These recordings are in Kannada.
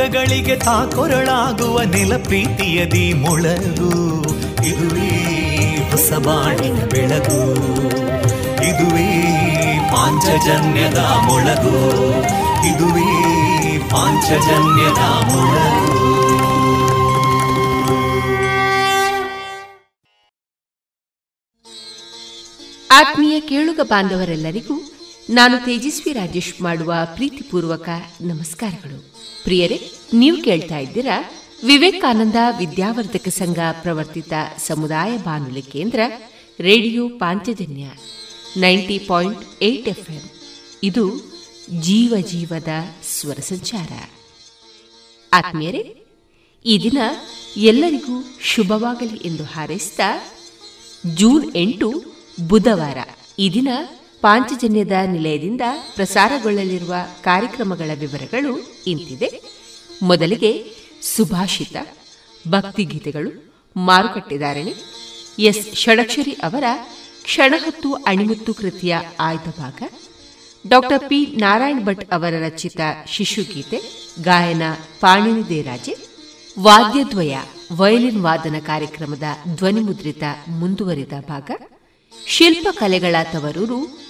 ದುಃಖಗಳಿಗೆ ತಾಕೊರಳಾಗುವ ನೆಲ ಪ್ರೀತಿಯದಿ ಮೊಳಗು. ಇದುವೇ ಹೊಸ ಬಾಣಿನ ಬೆಳಗು. ಇದುವೇ ಪಾಂಚಜನ್ಯದ ಮೊಳಗು. ಇದುವೇ ಪಾಂಚಜನ್ಯದ ಮೊಳಗು. ಆತ್ಮೀಯ ಕೇಳುಗ ಬಾಂಧವರೆಲ್ಲರಿಗೂ ನಾನು ತೇಜಸ್ವಿ ರಾಜೇಶ್ ಮಾಡುವ ಪ್ರೀತಿಪೂರ್ವಕ ನಮಸ್ಕಾರಗಳು. ಪ್ರಿಯರೇ, ನೀವು ಕೇಳ್ತಾ ಇದ್ದೀರಾ ವಿವೇಕಾನಂದ ವಿದ್ಯಾವರ್ಧಕ ಸಂಘ ಪ್ರವರ್ತಿತ ಸಮುದಾಯ ಬಾನುಲಿ ಕೇಂದ್ರ radio Panchajanya ninety point eight ಇದು ಜೀವ ಜೀವದ ಸ್ವರ ಸಂಚಾರ. ಆತ್ಮೀಯರೇ, ಈ ದಿನ ಎಲ್ಲರಿಗೂ ಶುಭವಾಗಲಿ ಎಂದು ಹಾರೈಸಿದ ಜೂನ್ ಎಂಟು ಬುಧವಾರ, ಈ ದಿನ ಪಾಂಚಜನ್ಯದ ನಿಲಯದಿಂದ ಪ್ರಸಾರಗೊಳ್ಳಲಿರುವ ಕಾರ್ಯಕ್ರಮಗಳ ವಿವರಗಳು ಇಂತಿದೆ. ಮೊದಲಿಗೆ ಸುಭಾಷಿತ ಭಕ್ತಿಗೀತೆಗಳು ಮಾರುಕಟ್ಟೆದಾರಣಿ ಎಸ್. ಷಡಕ್ಷರಿ ಅವರ ಕ್ಷಣಹತ್ತು ಅಣಿಮುತ್ತು ಕೃತಿಯ ಆಯ್ದ ಭಾಗ ಡಾಕ್ಟರ್ ಪಿ. ನಾರಾಯಣ್ ಭಟ್ ಅವರ ರಚಿತ ಶಿಶುಗೀತೆ, ಗಾಯನ ಪಾಣಿನಿ ದೇರಾಜೆ, ವಾದ್ಯದ್ವಯ ವಯಲಿನ್ ವಾದನ ಕಾರ್ಯಕ್ರಮದ ಧ್ವನಿಮುದ್ರಿತ ಮುಂದುವರಿದ ಭಾಗ, ಶಿಲ್ಪಕಲೆಗಳ ತವರೂರು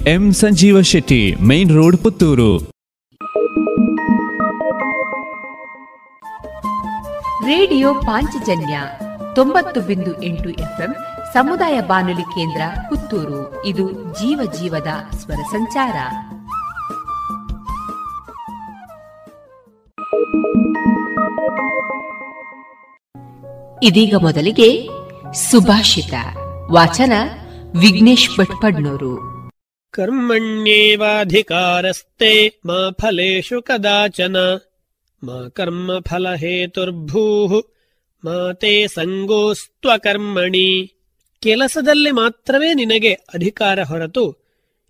M Sanjeeva Shetty, main road Puttur. Radio Panchajanya ತೊಂಬತ್ತು ಬಿಂದು ಎಂಟು ಎಫ್ಎಂ ಸಮುದಾಯ ಬಾನುಲಿ ಕೇಂದ್ರ ಪುತ್ತೂರು. ಇದು ಜೀವ ಜೀವದ ಸ್ವರ ಸಂಚಾರ. ಇದೀಗ ಮೊದಲಿಗೆ ಸುಭಾಷಿತ ವಾಚನ ವಿಘ್ನೇಶ್ ಭಟ್ಪಡ್ನೂರು कर्मण्येवाधिकारस्ते मा फलेषु कदाचन मा ಕರ್ಮಫಲಹೇತುರ್ಭೂಃ ಮಾ ತೇ ಸಂಗೋಸ್ತ್ವಕರ್ಮಣಿ ಕೆಲಸದಲ್ಲಿ ಮಾತ್ರವೇ ನಿನಗೆ ಅಧಿಕಾರ ಹೊರತು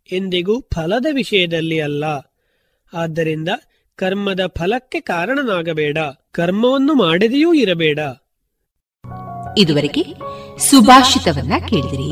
ಎಂದಿಗೂ ಫಲದ ವಿಷಯದಲ್ಲಿ ಅಲ್ಲ ಆದ್ದರಿಂದ ಕರ್ಮದ ಫಲಕ್ಕೆ ಕಾರಣನಾಗಬೇಡ ಕರ್ಮವನ್ನು ಮಾಡದೆಯೂ ಇರಬೇಡ ಇದುವರೆಗೆ ಸುಭಾಷಿತವನ್ನ ಕೇಳಿದಿರಿ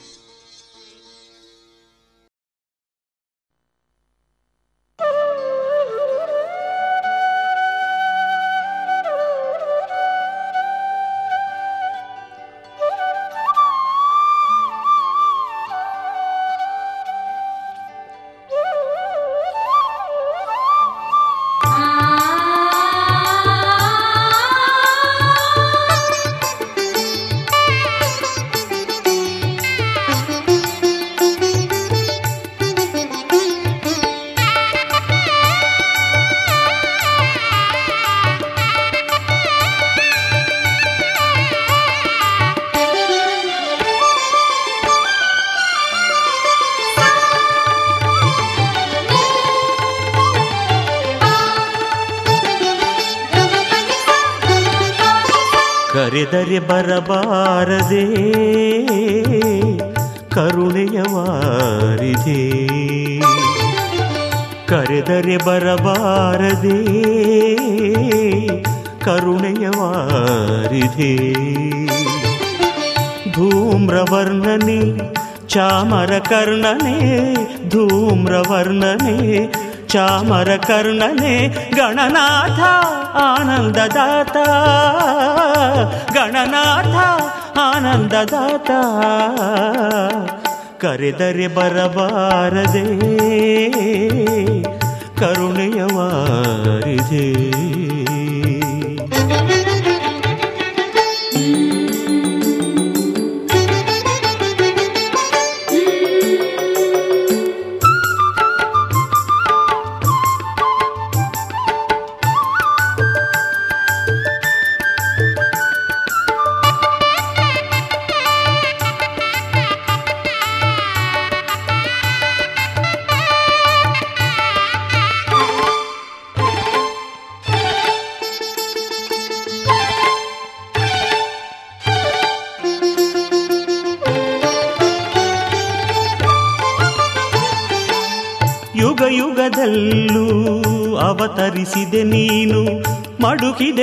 ಕರೆದರೆ ಬರಬಾರದೆ, ಕರುಣೆಯ ವಾರಿದೆ. ಕರೆದರೆ ಬರಬಾರದೆ, ಕರುಣೆಯ ವಾರಿದೆ. ಧೂಮ್ರವರ್ಣನೆ, ಚಾಮರ ಕರ್ಣನೆ, ಧೂಮ್ರವರ್ಣನೆ, ಚಾಮರ ಕರ್ಣನೆ, ಗಣನಾಥ ಆನಂದದಾತ. ಗಣನಾಥ ಆನಂದದಾತ. ಕರೆದರೆ ಬರಬಾರದೆ ಕರುಣೆಯ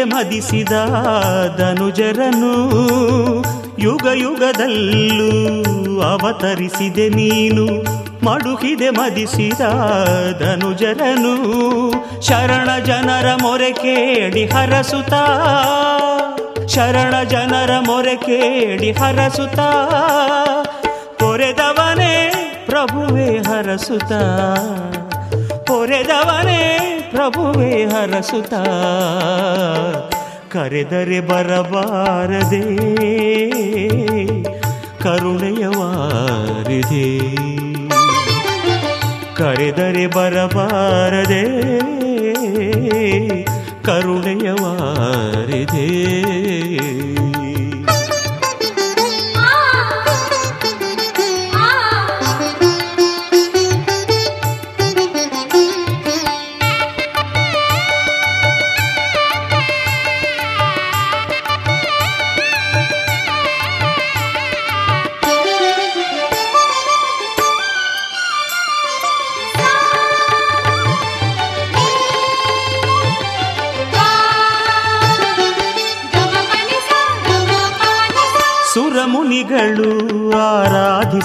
ಮಡುಕಿದೆ ಮದಿಸಿದ ಧನುಜರನು ಯುಗ ಯುಗದಲ್ಲೂ ಅವತರಿಸಿದೆ ನೀನು. ಮಡುಕಿದೆ ಮದಿಸಿದ ಧನುಜರನು ಶರಣ ಜನರ ಮೊರೆ ಕೇಳಿ ಹರಸುತ ಶರಣ ಜನರ ಮೊರೆ ಕೇಳಿ ಹರಸುತ ಪೊರೆದವನೇ ಪ್ರಭುವೇ ಹರಸುತ ಪೊರೆದವನೇ ಪ್ರಭುವೇ ಹರಸುತ. ಕರೆದರೆ ಬರಬಾರದೆ. ಕರುಣೆಯ ವಾರಿದೆ. ಕರೆದರೆ ಬರಬಾರದೆ. ಕರುಣೆಯ ವಾರಿದೆ.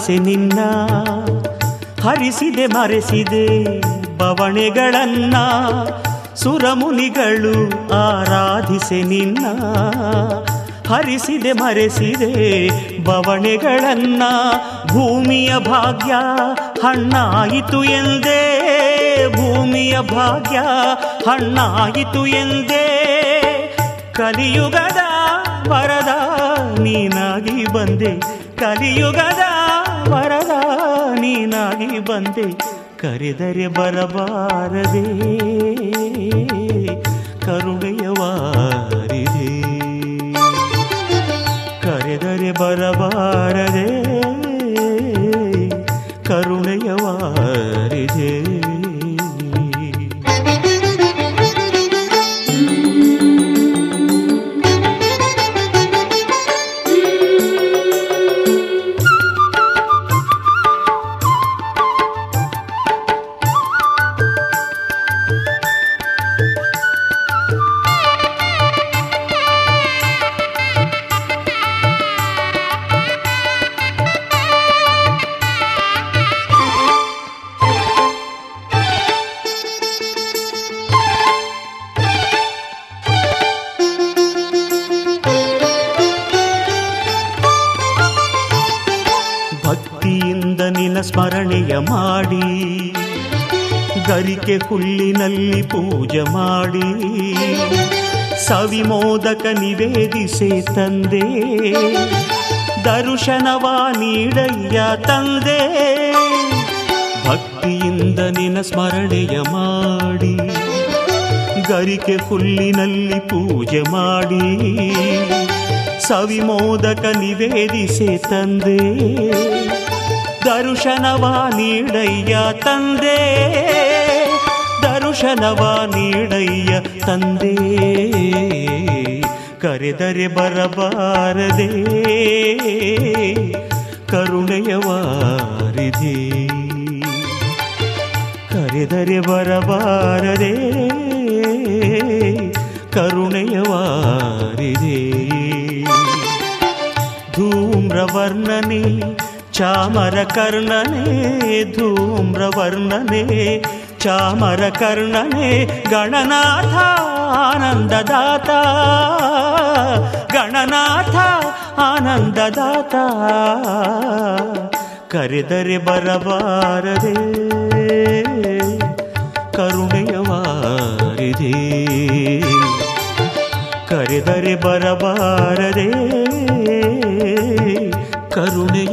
ಆರಾಧಿಸಿ ನಿನ್ನ, ಹರಿಸಿದೆ ಮರೆಸಿದೆ ಬವಣೆಗಳನ್ನ. ಸುರಮುನಿಗಳು ಆರಾಧಿಸೆ ನಿನ್ನ, ಹರಿಸಿದೆ ಮರೆಸಿದೆ ಬವಣೆಗಳನ್ನ. ಭೂಮಿಯ ಭಾಗ್ಯ ಹಣ್ಣಾಯಿತು ಎಂದೇ, ಭೂಮಿಯ ಭಾಗ್ಯ ಹಣ್ಣಾಯಿತು ಎಂದೇ. ಕಲಿಯುಗದ ವರದ ನೀನಾಗಿ ಬಂದೆ, ಕಲಿಯುಗದ ವರದ ನೀನಾಗಿ ಬಂದೆ ಕರೆದರೆ ಬರಬಾರದೆ. ಗರಿಕೆ ಹುಲ್ಲಿನಲ್ಲಿ ಪೂಜೆ ಮಾಡಿ. ಸವಿಮೋದಕ ನಿವೇದಿಸೆ ತಂದೆ. ದರ್ಶನವ ನೀಡಯ್ಯ ತಂದೆ. ಭಕ್ತಿಯಿಂದ ನಿನ್ನ ಸ್ಮರಣೆಯ ಮಾಡಿ. ಗರಿಕೆ ಹುಲ್ಲಿನಲ್ಲಿ ಪೂಜೆ ಮಾಡಿ. ಸವಿಮೋದಕ ನಿವೇದಿಸೆ ತಂದೆ. ದರ್ಶನವ ನೀಡಯ್ಯ ತಂದೆ. ದರ್ಶನವ ನೀಡಯ್ಯ ತಂದೆ. ಕರೆದರೆ ಬರಬಾರದೆ. ಕರುಣೆಯ ವಾರಿಧಿ ಕರೆದರೆ ಬರಬಾರದೆ. ಕರುಣೆಯ ವಾರಿಧಿ ಧೂಮ್ರವರ್ಣನೆ ಚಾಮರ ಕರ್ಣನೆ ಧೂಮ್ರವರ್ಣನೆ ಚಾಮರ ಕರ್ಣನೇ ಗಣನಾಥ ಆನಂದದಾತ. ಗಣನಾಥ ಆನಂದದಾತ. ಕರೆದರೆ ಬರಬಾರದೆ ಕರುಣೆಯ ವಾರಿದೆ ಕರೆದರೆ ಬರಬಾರದೆ ಕರುಣೆಯ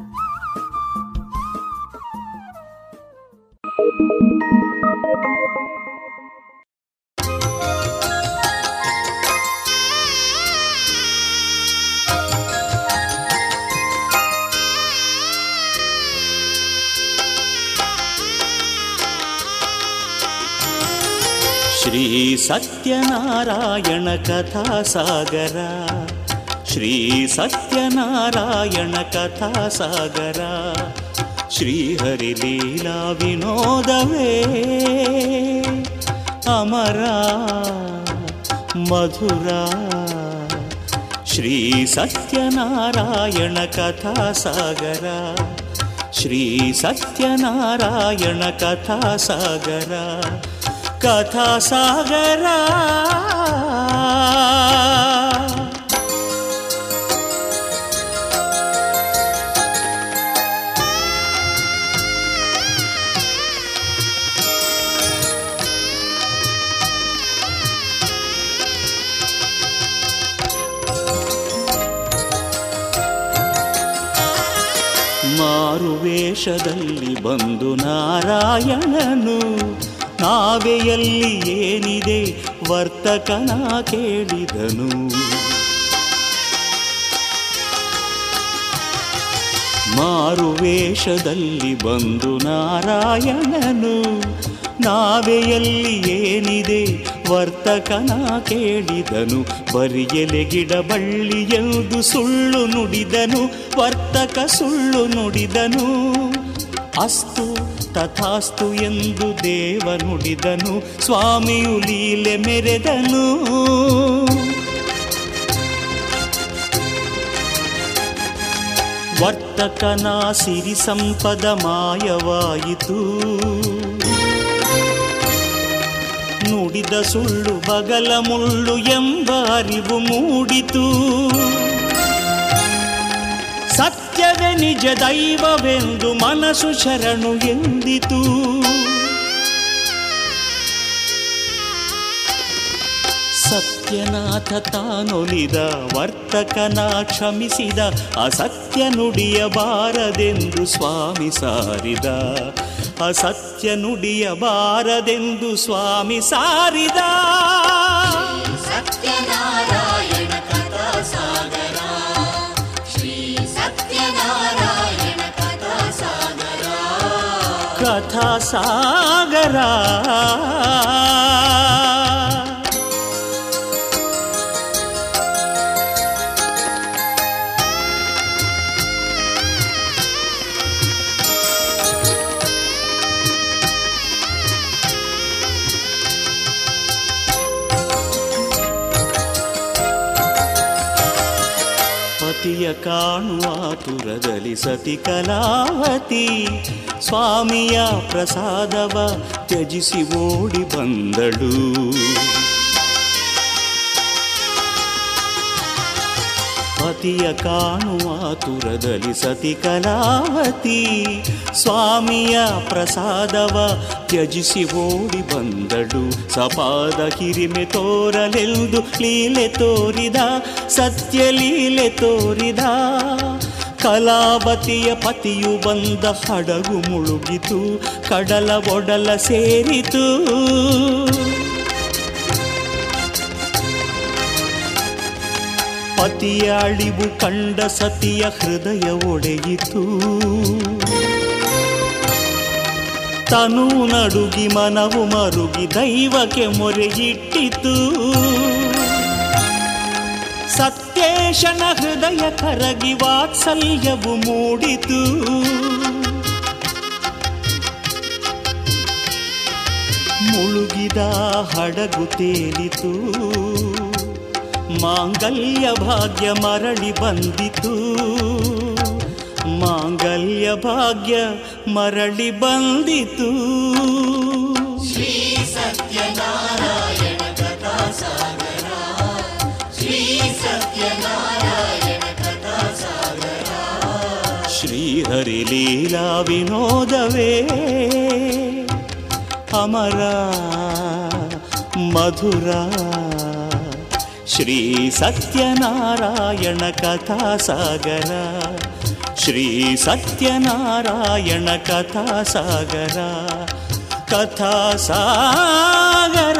ಶ್ರೀ ಸತ್ಯನಾರಾಯಣ ಕಥಾ ಸಾಗರ ಶ್ರೀ ಸತ್ಯನಾರಾಯಣ ಕಥಾಸಾಗರ. ಶ್ರೀಹರಿ ಲೀಲಾ ವಿನೋದವೇ. ಅಮರ ಮಧುರ. ಶ್ರೀ ಸತ್ಯನಾರಾಯಣ ಕಥಾ ಸಾಗರ ಶ್ರೀ ಸತ್ಯನಾರಾಯಣ ಕಥಾಸಾಗರ. ಕಥಾಸಾಗರ ಮಾರುವೇಷದಲ್ಲಿ ಬಂದು ನಾರಾಯಣನು ನಾವೆಯಲ್ಲಿ ಏನಿದೆ ವರ್ತಕನ ಕೇಳಿದನು. ಮಾರುವೇಷದಲ್ಲಿ ಬಂದು ನಾರಾಯಣನು. ನಾವೆಯಲ್ಲಿ ಏನಿದೆ ವರ್ತಕನ ಕೇಳಿದನು. ಬರಿಯಲೆ ಗಿಡ, ಬಳ್ಳಿ ಎಂದು ಸುಳ್ಳು ನುಡಿದನು. ವರ್ತಕ ಸುಳ್ಳು ನುಡಿದನು. ಅಸ್ತು ತಥಾಸ್ತು ಎಂದು ದೇವ ನುಡಿದನು, ಸ್ವಾಮಿಯು ಲೀಲೆ ಮೆರೆದನು. ವರ್ತಕನ ಸಿರಿ ಸಂಪದ ಮಾಯವಾಯಿತು. ನುಡಿದ ಸುಳ್ಳು ಬಗಲ ಮುಳ್ಳು ಎಂಬ ಅರಿವು ಮೂಡಿತು. ಸತ್ಯವೇ ನಿಜ ದೈವವೆಂದು ಮನಸ್ಸು ಶರಣು ಎಂದಿತು. ಸತ್ಯನಾಥ ತಾನೊಲಿದ ವರ್ತಕನ ಕ್ಷಮಿಸಿದ, ಅಸತ್ಯ ನುಡಿಯಬಾರದೆಂದು ಸ್ವಾಮಿ ಸಾರಿದ. ಅಸತ್ಯ ನುಡಿಯಬಾರದೆಂದು ಸ್ವಾಮಿ ಸಾರಿದ. ಸತ್ಯನಾರಾಯಣ ಕಥಾಸಾಗರ ಪತಿಯ ಕಾಣುವ ತುರದಲ್ಲಿ ಸತಿ ಕಲಾವತಿ. ಸ್ವಾಮಿಯ ಪ್ರಸಾದವ ತ್ಯಜಿಸಿ ಓಡಿ ಬಂದಳು. ಪತಿಯ ಕಾಣುವ ತುರದಲ್ಲಿ ಸತಿ ಕಲಾವತಿ, ಸ್ವಾಮಿಯ ಪ್ರಸಾದವ ತ್ಯಜಿಸಿ ಓಡಿ ಬಂದಳು. ಸಪಾದ ಕಿರಿಮೆ ತೋರಲೆಂದು ಲೀಲೆ ತೋರಿದ, ಸತ್ಯ ಲೀಲೆ ತೋರಿದ. ಕಲಾವತಿಯ ಪತಿಯು ಬಂದ ಹಡಗು ಮುಳುಗಿತು, ಕಡಲ ಒಡಲ ಸೇರಿತು. ಪತಿಯ ಅಳಿವು ಕಂಡ ಸತಿಯ ಹೃದಯ ಒಡೆಯಿತು. ತನು ನಡುಗಿ ಮನವು ಮರುಗಿ ದೈವಕ್ಕೆ ಮೊರೆಯಿಟ್ಟಿತು ಸತ್ಯೇಶನ ಹೃದಯ ಕರಗಿ ವಾತ್ಸಲ್ಯವು ಮೂಡಿತು. ಮುಳುಗಿದ ಹಡಗು ತೇಲಿತು. ಮಾಂಗಲ್ಯ ಭಾಗ್ಯ ಮರಳಿ ಬಂದಿತು. ಮಾಂಗಲ್ಯ ಭಾಗ್ಯ ಮರಳಿ ಬಂದಿತು. ಶ್ರೀ ಸತ್ಯನಾರಾಯಣ ಕಥಾ ಶ್ರೀಹರಿ ಲೀಲಾ ವಿನೋದವೇ. ಅಮರ ಮಧುರ ಶ್ರೀ ಸತ್ಯನಾರಾಯಣ ಕಥಾ ಸಾಗರ ಶ್ರೀ ಸತ್ಯನಾರಾಯಣ ಕಥಾ ಸಾಗರ ಕಥಾ ಸಾಗರ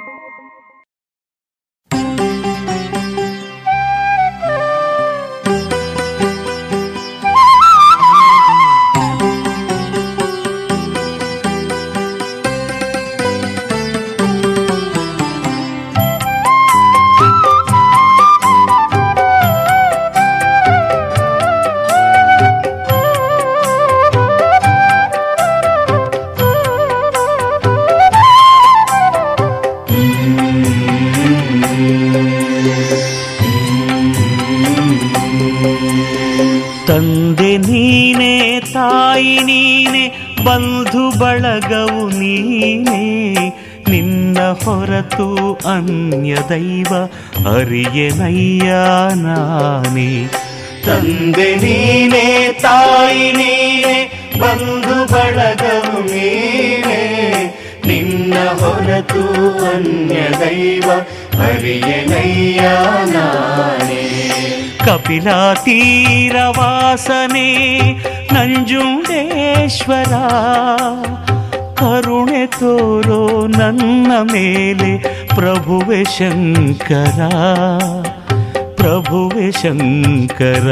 ಹೊರತು ಅನ್ಯ ದೈವ ಅರಿಯನಯ್ಯ ನಾನೇ ತಂದೆ ನೀನೆ ತಾಯಿ ನೀನೆ ಬಂಧು ಬಳಗವು ನೀನೆ ನಿನ್ನ ಹೊರತು ಅನ್ಯ ದೈವ ಅರಿಯನಯ್ಯ ನಾನೇ ಕಪಿಲಾ ತೀರವಾಸನೆ ನಂಜುಂಡೇಶ್ವರ ಕರುಣೆ ತೋರೋ ನನ್ನ ಮೇಲೆ ಪ್ರಭುವೆ ಶಂಕರ ಪ್ರಭುವೆ ಶಂಕರ.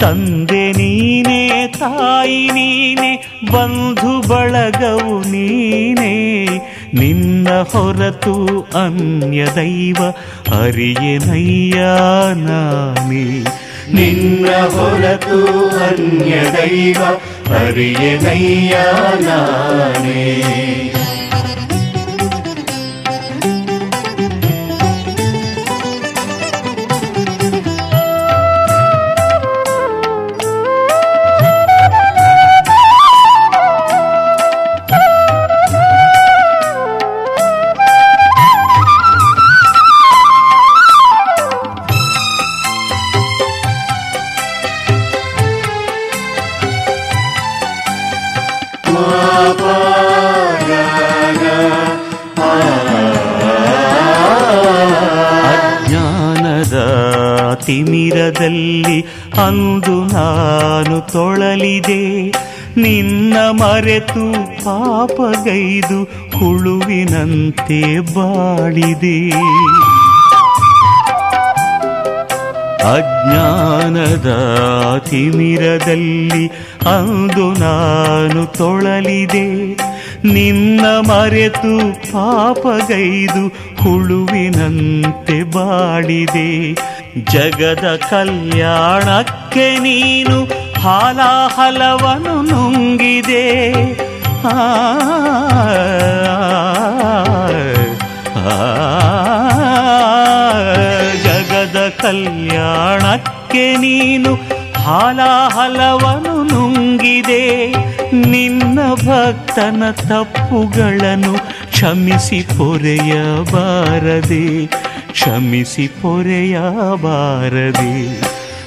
ತಂದೆ ನೀನೆ, ತಾಯಿ ನೀನೆ, ಬಂಧು ಬಳಗವು ನೀನೆ, ನಿನ್ನ ಹೊರತು ಅನ್ಯ ದೈವ ಅರಿಯನಯ್ಯ ನಾನೇ. ನಿನ್ನ ಹೊರತು ಅನ್ಯ ದೈವ यमयाना ತಿಮಿರದಲ್ಲಿ ಅಂದು ನಾನು ತೊಳಲಿದೆ. ನಿನ್ನ ಮರೆತು ಪಾಪಗೈದು ಹುಳುವಿನಂತೆ ಬಾಳಿದೆ. ಅಜ್ಞಾನದ ತಿಮಿರದಲ್ಲಿ ಅಂದು ನಾನು ತೊಳಲಿದೆ. ನಿನ್ನ ಮರೆತು ಪಾಪಗೈದು ಹುಳುವಿನಂತೆ ಬಾಡಿದೆ ಜಗದ ಕಲ್ಯಾಣಕ್ಕೆ ನೀನು ಹಾಲಾಹಲವನು ನುಂಗಿದೆ ಆ ಜಗದ ಕಲ್ಯಾಣಕ್ಕೆ ನೀನು ಹಾಲಾಹಲವನು ನುಂಗಿದೆ ನಿನ್ನ ಭಕ್ತನ ತಪ್ಪುಗಳನ್ನು ಕ್ಷಮಿಸಿ ಪೊರೆಯಬಾರದೆ ಕ್ಷಮಿಸಿ ಪೊರೆಯಬಾರದೆ.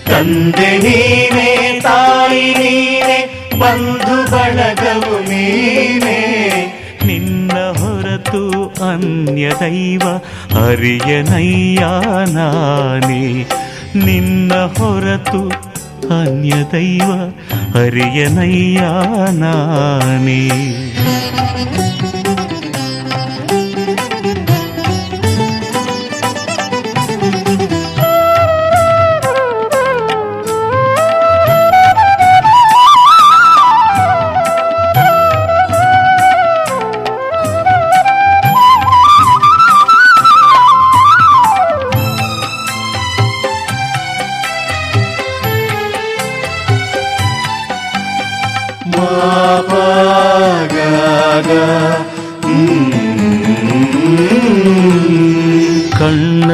ತಂದೆ ನೀನೇ, ತಾಯಿ ನೀನೇ, ಬಂಧು ಬಳಗವು ನೀನೇ. ನಿನ್ನ ಹೊರತು ಅನ್ಯ ದೈವ ಹರಿಯನಯ್ಯ ನಾನೇ. ನಿನ್ನ ಹೊರತು ಅನ್ಯ ದೈವ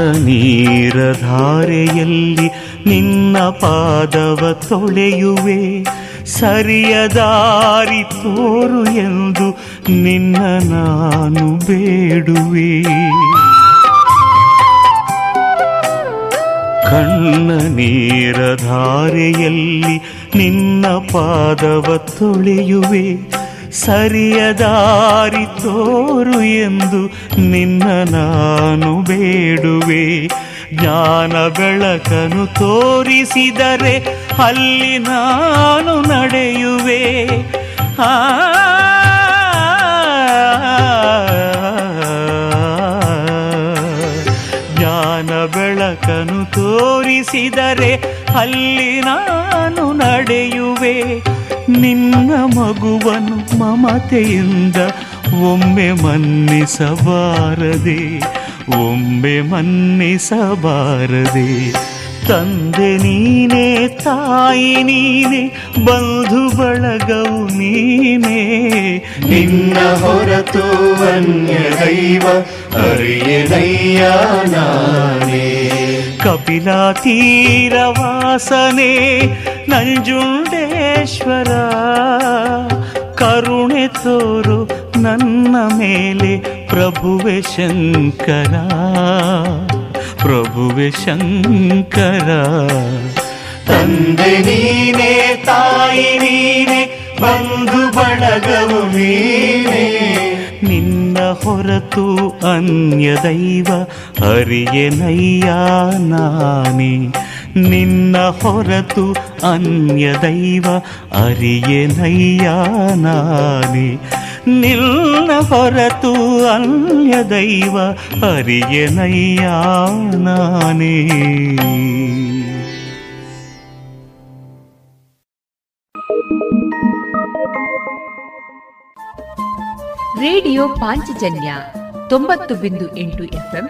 ಹರಿಯನಯ್ಯ ನಾನೇ ಕಣ್ಣ ನೀರ ಧಾರೆಯಲ್ಲಿ ನಿನ್ನ ಪಾದವ ತೊಳೆಯುವೆ. ಸರಿಯದಾರಿ ತೋರು ಎಂದು ನಿನ್ನ ನಾನು ಬೇಡುವೆ. ಕಣ್ಣ ನೀರಧಾರೆಯಲ್ಲಿ ನಿನ್ನ ಪಾದವ ತೊಳೆಯುವೆ. ಸರಿಯ ದಾರಿ ತೋರು ಎಂದು ನಿನ್ನ ನಾನು ಬೇಡುವೆ ಜ್ಞಾನ ಬೆಳಕನು ತೋರಿಸಿದರೆ ಅಲ್ಲಿ ನಾನು ನಡೆಯುವೆ ಜ್ಞಾನ ಬೆಳಕನು ತೋರಿಸಿದರೆ ಅಲ್ಲಿ ನಾನು ನಡೆಯುವೆ ನಿನ್ನ ಮಗುವನು ಮಮತೆಯಿಂದ ಒಮ್ಮೆ ಮನ್ನಿಸಬಾರದೆ ಒಮ್ಮೆ ಮನ್ನಿಸಬಾರದೆ. ತಂದೆ ನೀನೇ, ತಾಯಿ ನೀನೇ, ಬಂಧು ಬಳಗವು ನೀನೇ. ನಿನ್ನ ಹೊರತು ಅನ್ಯ ದೈವ ಅರಿಯನಯ್ಯ ನಾನೇ. ಕಪಿಲ ತೀರವಾಸನೆ ನಂಜುಂಡೇಶ್ವರ ಕರುಣೆ ತೋರು ನನ್ನ ಮೇಲೆ ಪ್ರಭುವೆ ಶಂಕರ ಪ್ರಭುವೆ ಶಂಕರ. ತಂದೆ ನೀನೆ, ತಾಯಿ ನೀನೆ, ಬಂಧು ಬಳಗವು ನೀನೆ. ನಿನ್ನ ಹೊರತು ಅನ್ಯ ದೈವ ಹರಿಯನಯ್ಯ ನಾನೇ. ನಿನ್ನ ಹೊರತು ಅನ್ಯ ದೈವ ನಾನೇ. ನಿನ್ನ ಹೊರತು ಅನ್ಯ ದೈವ ನಾನೇ. ರೇಡಿಯೋ ಪಾಂಚಜನ್ಯ ತೊಂಬತ್ತು ಬಿಂದು ಎಂಟು ಎಫ್ಎಂ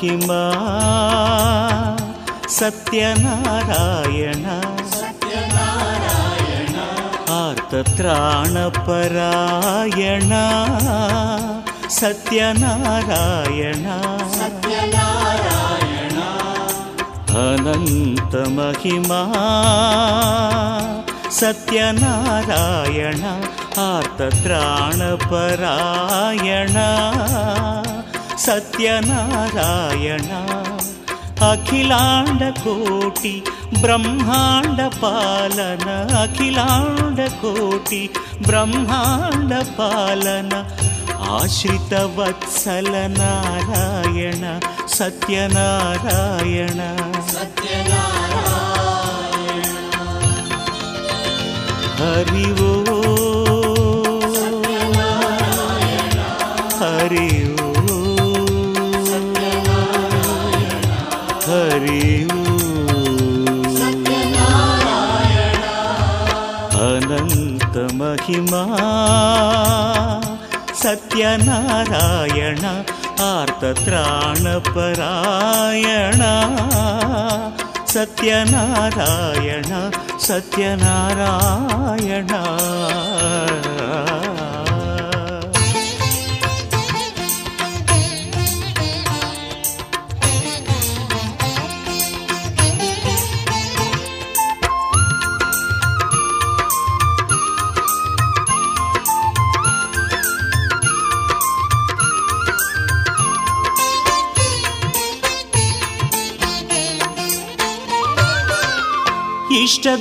ಮಹಿಮಾ. ಸತ್ಯನಾರಾಯಣ. ಆರ್ತತ್ರಾಣಪರಾಯಣ ಸತ್ಯನಾರಾಯಣ. ಅನಂತ ಮಹಿಮಾ. ಸತ್ಯನಾರಾಯಣ. ಆರ್ತತ್ರಾಣಪರಾಯಣ सत्यनारायण अखिलाण्डकोटि ब्रह्माण्डपालन अखिलाण्डकोटि ब्रह्माण्डपालन आश्रितवत्सल नारायण सत्यनारायण। हरि ಮಹಿಮಾ. ಸತ್ಯನಾರಾಯಣ ಆರ್ತತ್ರಾಣಪರಾಯಣ ಸತ್ಯನಾರಾಯಣ ಸತ್ಯನಾರಾಯಣ.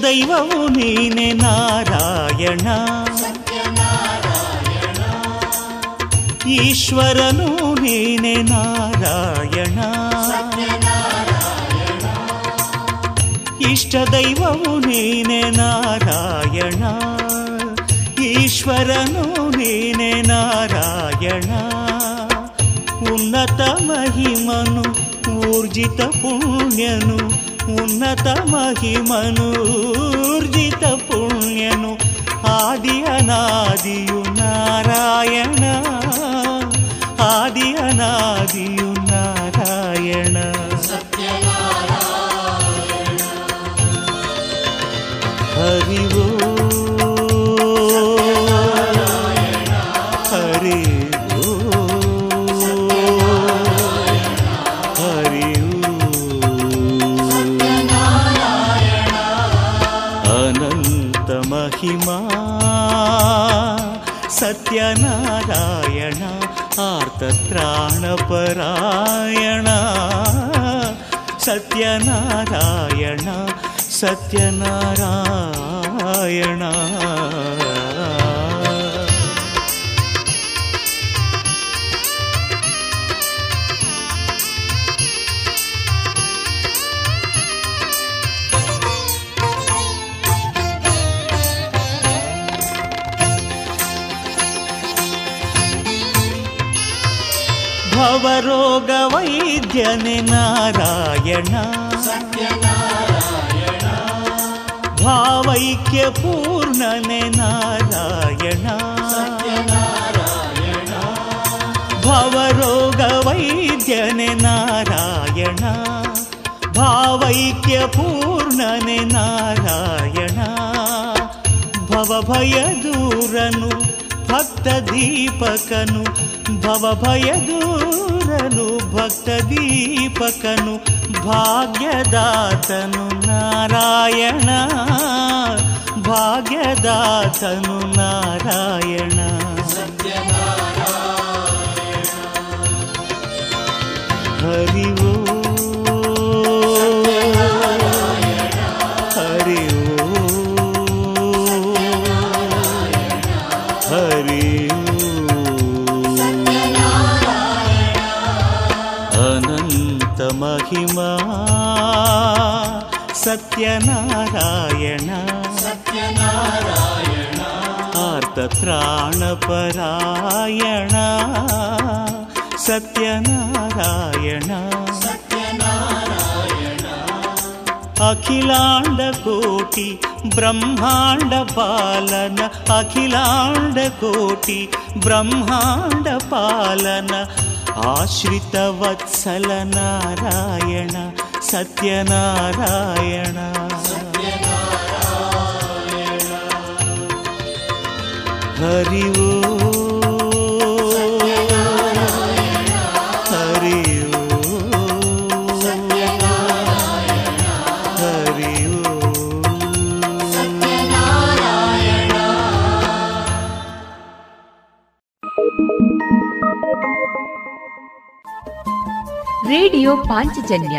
ದೈವವು ನೀನೆ ನಾರಾಯಣ. ಈಶ್ವರನು ನೀನೆ ನಾರಾಯಣ. ಇಷ್ಟ ದೈವವು ನೀನೆ ನಾರಾಯಣ. ಈಶ್ವರನು ನೀನೆ ನಾರಾಯಣ. ಉನ್ನತ ಮಹಿಮನು, ಊರ್ಜಿತ ಪುಣ್ಯನು ಉನ್ನತ ಮಹಿಮನು ಊರ್ಜಿತ ಪುಣ್ಯನು ಆದಿ ಅನಾದಿಯು ನಾರಾಯಣ ಆದಿ ಸತ್ಯನಾರಾಯಣ ಸತ್ಯನಾರಾಯಣ ಭವರೋಗ సత్యని నారాయణ భావైక్య పూర్ణనే నారాయణ. భవరోగ వైద్యనే నారాయణ. భావైక్య పూర్ణనే నారాయణ. భవభయ దూరను భక్త దీపకను భవభయ దూర ಭಕ್ತ ದೀಪಕನು ಭಾಗ್ಯದಾತನು ನಾರಾಯಣ ಭಾಗ್ಯದಾತನು ನಾರಾಯಣ ಹರಿ ಓ सत्यनारायण। सत्यनारायण आर्तत्राणपरायण। सत्यनारायण। सत्यनारायणं अखिलाण्डकोटि ब्रह्माण्डपालन। अखिलाण्डकोटि ब्रह्माण्डपालन। आश्रितवत्सलनारायण ಪಾಲನ ಆಶ್ರಿತ ವತ್ಸಲ ನಾರಾಯಣ ಸತ್ಯನಾರಾಯಣ ಹರಿ ಓ ಹರಿ ಓ ಹರಿ ಓ ರೇಡಿಯೋ ಪಾಂಚಜನ್ಯ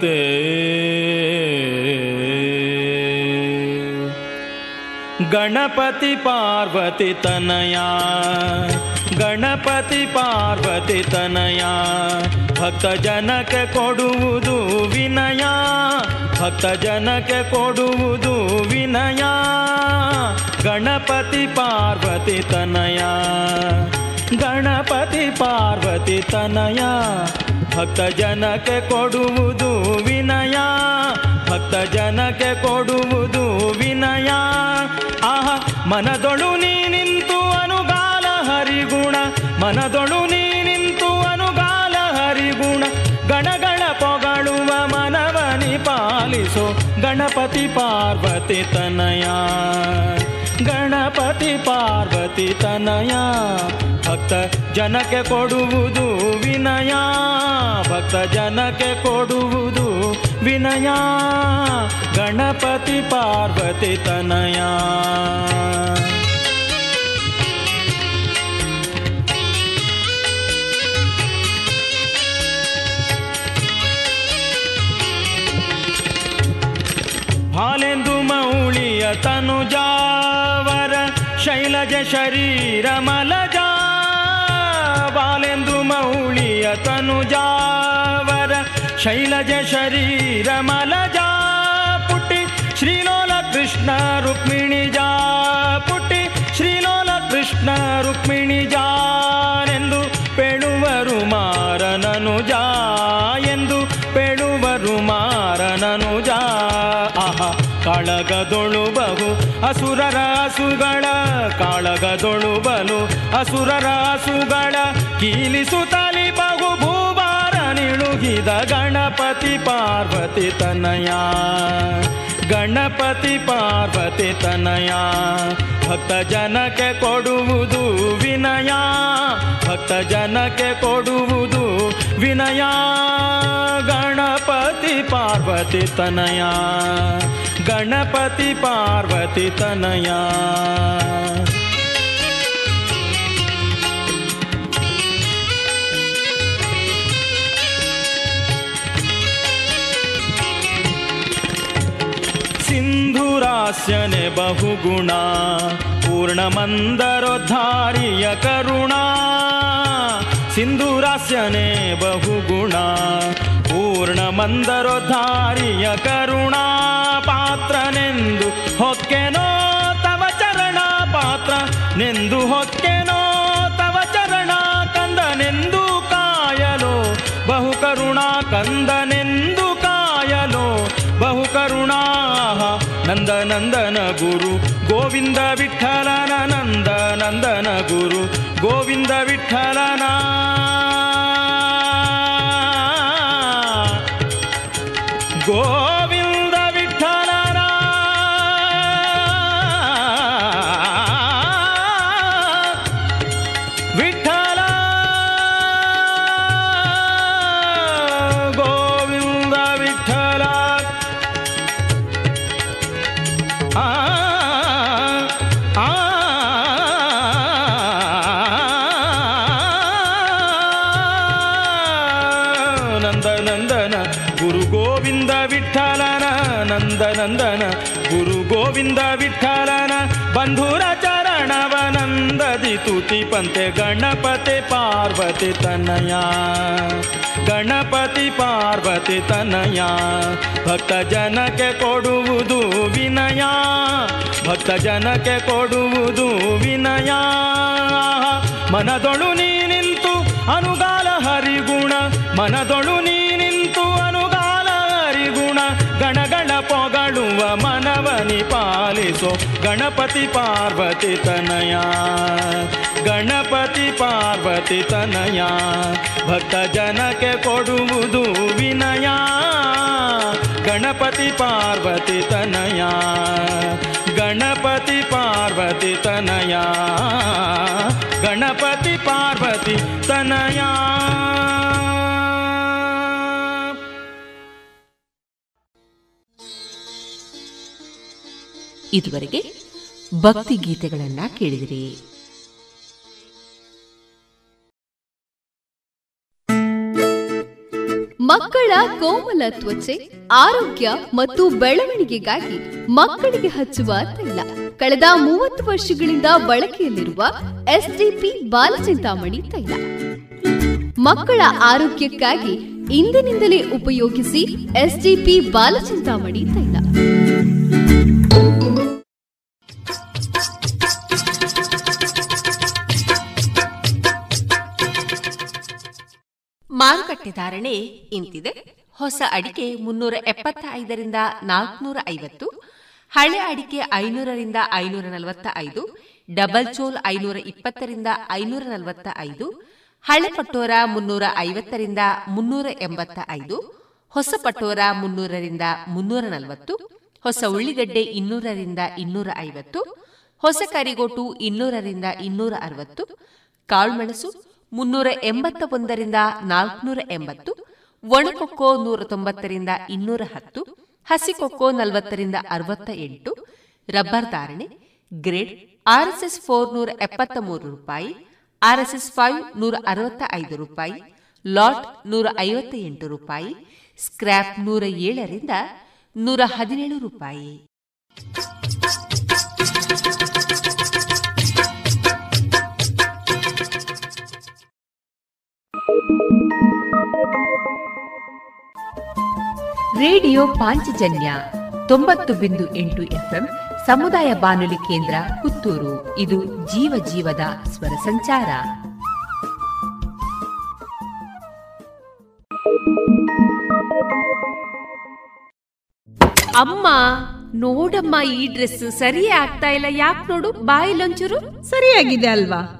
ಗಣಪತೆ ಗಣಪತಿ ಪಾರ್ವತಿ ತನಯ, ಗಣಪತಿ ಪಾರ್ವತಿ ತನಯ, ಭಕ್ತ ಜನಕ್ಕೆ ಕೊಡುವುದು ವಿನಯ, ಭಕ್ತ ಜನಕ್ಕೆ ಕೊಡುವುದು ವಿನಯ, ಗಣಪತಿ ಪಾರ್ವತಿ ತನಯ, ಗಣಪತಿ ಪಾರ್ವತಿ ತನಯ. ಭಕ್ತ ಜನಕ್ಕೆ ಕೊಡುವುದು ವಿನಯ. ಭಕ್ತ ಜನಕ್ಕೆ ಕೊಡುವುದು ವಿನಯ. ಆಹ, ಮನದೊಳು ನೀ ನಿಂತು ಅನುಗಾಲ ಹರಿಗುಣ. ಮನದೊಳು ನೀ ನಿಂತು ಅನುಗಾಲ ಹರಿಗುಣ. ಗಣಗಳ ಪೊಗಳುವ ಮನವನಿ ಪಾಲಿಸೋ. ಗಣಪತಿ ಪಾರ್ವತಿ ತನಯ. ಗಣಪತಿ ಪಾರ್ವತಿ ತನಯ ಭಕ್ತ ಜನಕ್ಕೆ ಕೊಡುವುದು ವಿನಯ ಭಕ್ತ ಜನಕ್ಕೆ ಕೊಡುವುದು ವಿನಯ ಗಣಪತಿ ಪಾರ್ವತಿ ತನಯ ಹಾಲೆಂದು ಮೌಳಿಯ ತನುಜಾವರ ಶೈಲಜ ಶರೀರ ಮಲಜ ಬಾಲೆಂದು ಮೌಳಿಯ ತನುಜಾವರ, ಶೈಲಜ ಶರೀರ ಮಲಜ ಪುಟ್ಟಿ ಶ್ರೀಲೋಲ ಕೃಷ್ಣ ರುಕ್ಮಿಣಿ ಜಾ, ಪುಟ್ಟಿ ಶ್ರೀಲೋಲ ಕೃಷ್ಣ ರುಕ್ಮಿಣಿ ಜಾನೆಂದು ಪೆಳುವರು ಮಾರನನು ಜಾ, ಎಂದು ಪೆಳುವರು ಮಾರನನು ಜಾ, ಆಹ, ಕಳಗದೊಳು ಬಹು ಅಸುರರ ಅಸುಗಳ ಅಸುರರಾಸುಗಳ ಅಸುರರ ಕೀಲಿಸುತ್ತಲಿ ಬಹು ಭೂಭಾರ ನಿಳುಗಿದ ಗಣಪತಿ ಪಾರ್ವತಿ ತನಯ. ಗಣಪತಿ ಪಾರ್ವತಿ ತನಯ. ಭಕ್ತ ಜನಕ್ಕೆ ಕೊಡುವುದು ವಿನಯ. ಭಕ್ತ ಜನಕ್ಕೆ ಕೊಡುವುದು ವಿನಯ. ಗಣಪತಿ ಪಾರ್ವತಿ ತನಯ. गणपति पार्वती तनया। सिन्धुरास्य ने बहुगुणा पूर्णमन्दरोद्धार्य करुणा। सिन्धुरास्य ने बहुगुणा पूर्णमन्दरोद्धार्य करुणा। ಹೊಕ್ಕೆನೋ ತವ ಚರಣ ಪಾತ್ರ, ನೆಂದು ಹೊಕ್ಕೆನೋ ತವ ಚರಣ, ಕಂದನೆಂದು ಕಾಯಲೋ. ಬಹು ಕರುಣಾ ಕಂದನೆಂದು ಕಾಯಲೋ. ಬಹು ಕರುಣಾ ನಂದ ನಂದನ ಗುರು. ಗೋವಿಂದ ವಿಠಲನ ನಂದ ನಂದನ ಗುರು. ಗೋವಿಂದ ವಿಠಲನ ಪಂತೆ ಗಣಪತಿ ಪಾರ್ವತಿ ತನಯ. ಗಣಪತಿ ಪಾರ್ವತಿ ತನಯ. ಭಕ್ತ ಜನಕ್ಕೆ ಕೊಡುವುದು ವಿನಯ. ಭಕ್ತ ಜನಕ್ಕೆ ಕೊಡುವುದು ವಿನಯ. ಮನದೊಳು ನೀ ನಿಂತು ಅನುಗಾಲ ಹರಿಗುಣ. ಮನದೊಳು ನೀ ನಿಂತು ಅನುಗಾಲ ಹರಿಗುಣ ಗಣಗಳ ಪೊಗಳುವ ಮನವನಿ ಪಾಲ ಪಾಲಿಸೋ ಗಣಪತಿ ಪಾರ್ವತಿ ತನಯ ಗಣಪತಿ ಪಾರ್ವತಿ ತನಯ ಭಕ್ತ ಜನಕ್ಕೆ ಕೊಡುವುದು ವಿನಯ ಗಣಪತಿ ಇದುವರೆಗೆ ಭಕ್ತಿ ಗೀತೆಗಳನ್ನ ಕೇಳಿದಿರಿ. ಮಕ್ಕಳ ಕೋಮಲ ತ್ವಚೆ, ಆರೋಗ್ಯ ಮತ್ತು ಬೆಳವಣಿಗೆಗಾಗಿ ಮಕ್ಕಳಿಗೆ ಹಚ್ಚುವ ತೈಲ. ಕಳೆದ ಮೂವತ್ತು ವರ್ಷಗಳಿಂದ ಬಳಕೆಯಲ್ಲಿರುವ ಎಸ್ಡಿಪಿ ಬಾಲಚಿಂತಾಮಣಿ ತೈಲ. ಮಕ್ಕಳ ಆರೋಗ್ಯಕ್ಕಾಗಿ ಇಂದಿನಿಂದಲೇ ಉಪಯೋಗಿಸಿ ಎಸ್ಡಿಪಿ ಬಾಲಚಿಂತಾಮಣಿ ತೈಲ. ಮಾರುಕಟ್ಟೆ ಧಾರಣೆ ಇಂತಿದೆ. ಹೊಸ ಅಡಿಕೆ ಮುನ್ನೂರ ಎಪ್ಪತ್ತ ಐದರಿಂದ ನಾಲ್ಕನೂರ ಐವತ್ತು, ಹಳೆ ಅಡಿಕೆ ಐನೂರರಿಂದ ಐನೂರ ನಲವತ್ತ ಐದು ಡಬಲ್ ಚೋಲ್ ಐನೂರ ಇಪ್ಪತ್ತರಿಂದ ಐನೂರ ನಲವತ್ತ ಐದು ಹಳೆ ಪಟೋರ ಮುನ್ನೂರ ಐವತ್ತರಿಂದ ಮುನ್ನೂರ ಎಂಬತ್ತ ಐದು ಹೊಸ ಪಟೋರ ಮುನ್ನೂರರಿಂದ ಮುನ್ನೂರ ನಲವತ್ತು, ಹೊಸ ಉಳ್ಳಿಗಡ್ಡೆ ಇನ್ನೂರರಿಂದ ಇನ್ನೂರ ಐವತ್ತು, ಹೊಸ ಕರಿಗೋಟು ಇನ್ನೂರರಿಂದ ಇನ್ನೂರ ಅರವತ್ತು ಕಾಳುಮೆಣಸು ಮುನ್ನೂರ ಎಂಬತ್ತ ಒಂದರಿಂದ ನಾಲ್ಕುನೂರ ಎಂಬತ್ತು, ಒಣಕೊಕ್ಕೋ ನೂರ ತೊಂಬತ್ತರಿಂದ ಇನ್ನೂರ ಹತ್ತು ಹಸಿಕೊಕ್ಕೋ ನಲವತ್ತರಿಂದ ಅರವತ್ತ ಎಂಟು ರಬ್ಬರ್ ಧಾರಣೆ, ಗ್ರೇಡ್, ಆರ್ಎಸ್ಎಸ್ ಫೋರ್ ನೂರ ಎಪ್ಪತ್ತ ಮೂರು ರೂಪಾಯಿ, ಆರ್ಎಸ್ಎಸ್ ಫೈವ್ ನೂರ ಅರವತ್ತ ಐದು ರೂಪಾಯಿ, ಲಾಟ್ ನೂರ ಐವತ್ತ ಎಂಟು ರೂಪಾಯಿ, ಸ್ಕ್ರ್ಯಾಪ್ ನೂರ ಏಳರಿಂದ ನೂರ ಹದಿನೇಳು ರೂಪಾಯಿ. ರೇಡಿಯೋ ಪಾಂಚಜನ್ಯ ತೊಂಬತ್ತು ಬಿಂದು ಎಂಟು ಎಫ್ಎಂ ಸಮುದಾಯ ಬಾನುಲಿ ಕೇಂದ್ರ ಪುತ್ತೂರು. ಇದು ಜೀವ ಜೀವದ ಸ್ವರ ಸಂಚಾರ. ಅಮ್ಮ, ನೋಡಮ್ಮ, ಈ ಡ್ರೆಸ್ ಸರಿಯೇ ಆಗ್ತಾ ಇಲ್ಲ. ಯಾಕೆ ನೋಡು ಬಾಯಿಲೊಂಚೂರು ಸರಿಯಾಗಿದೆ ಅಲ್ವಾ?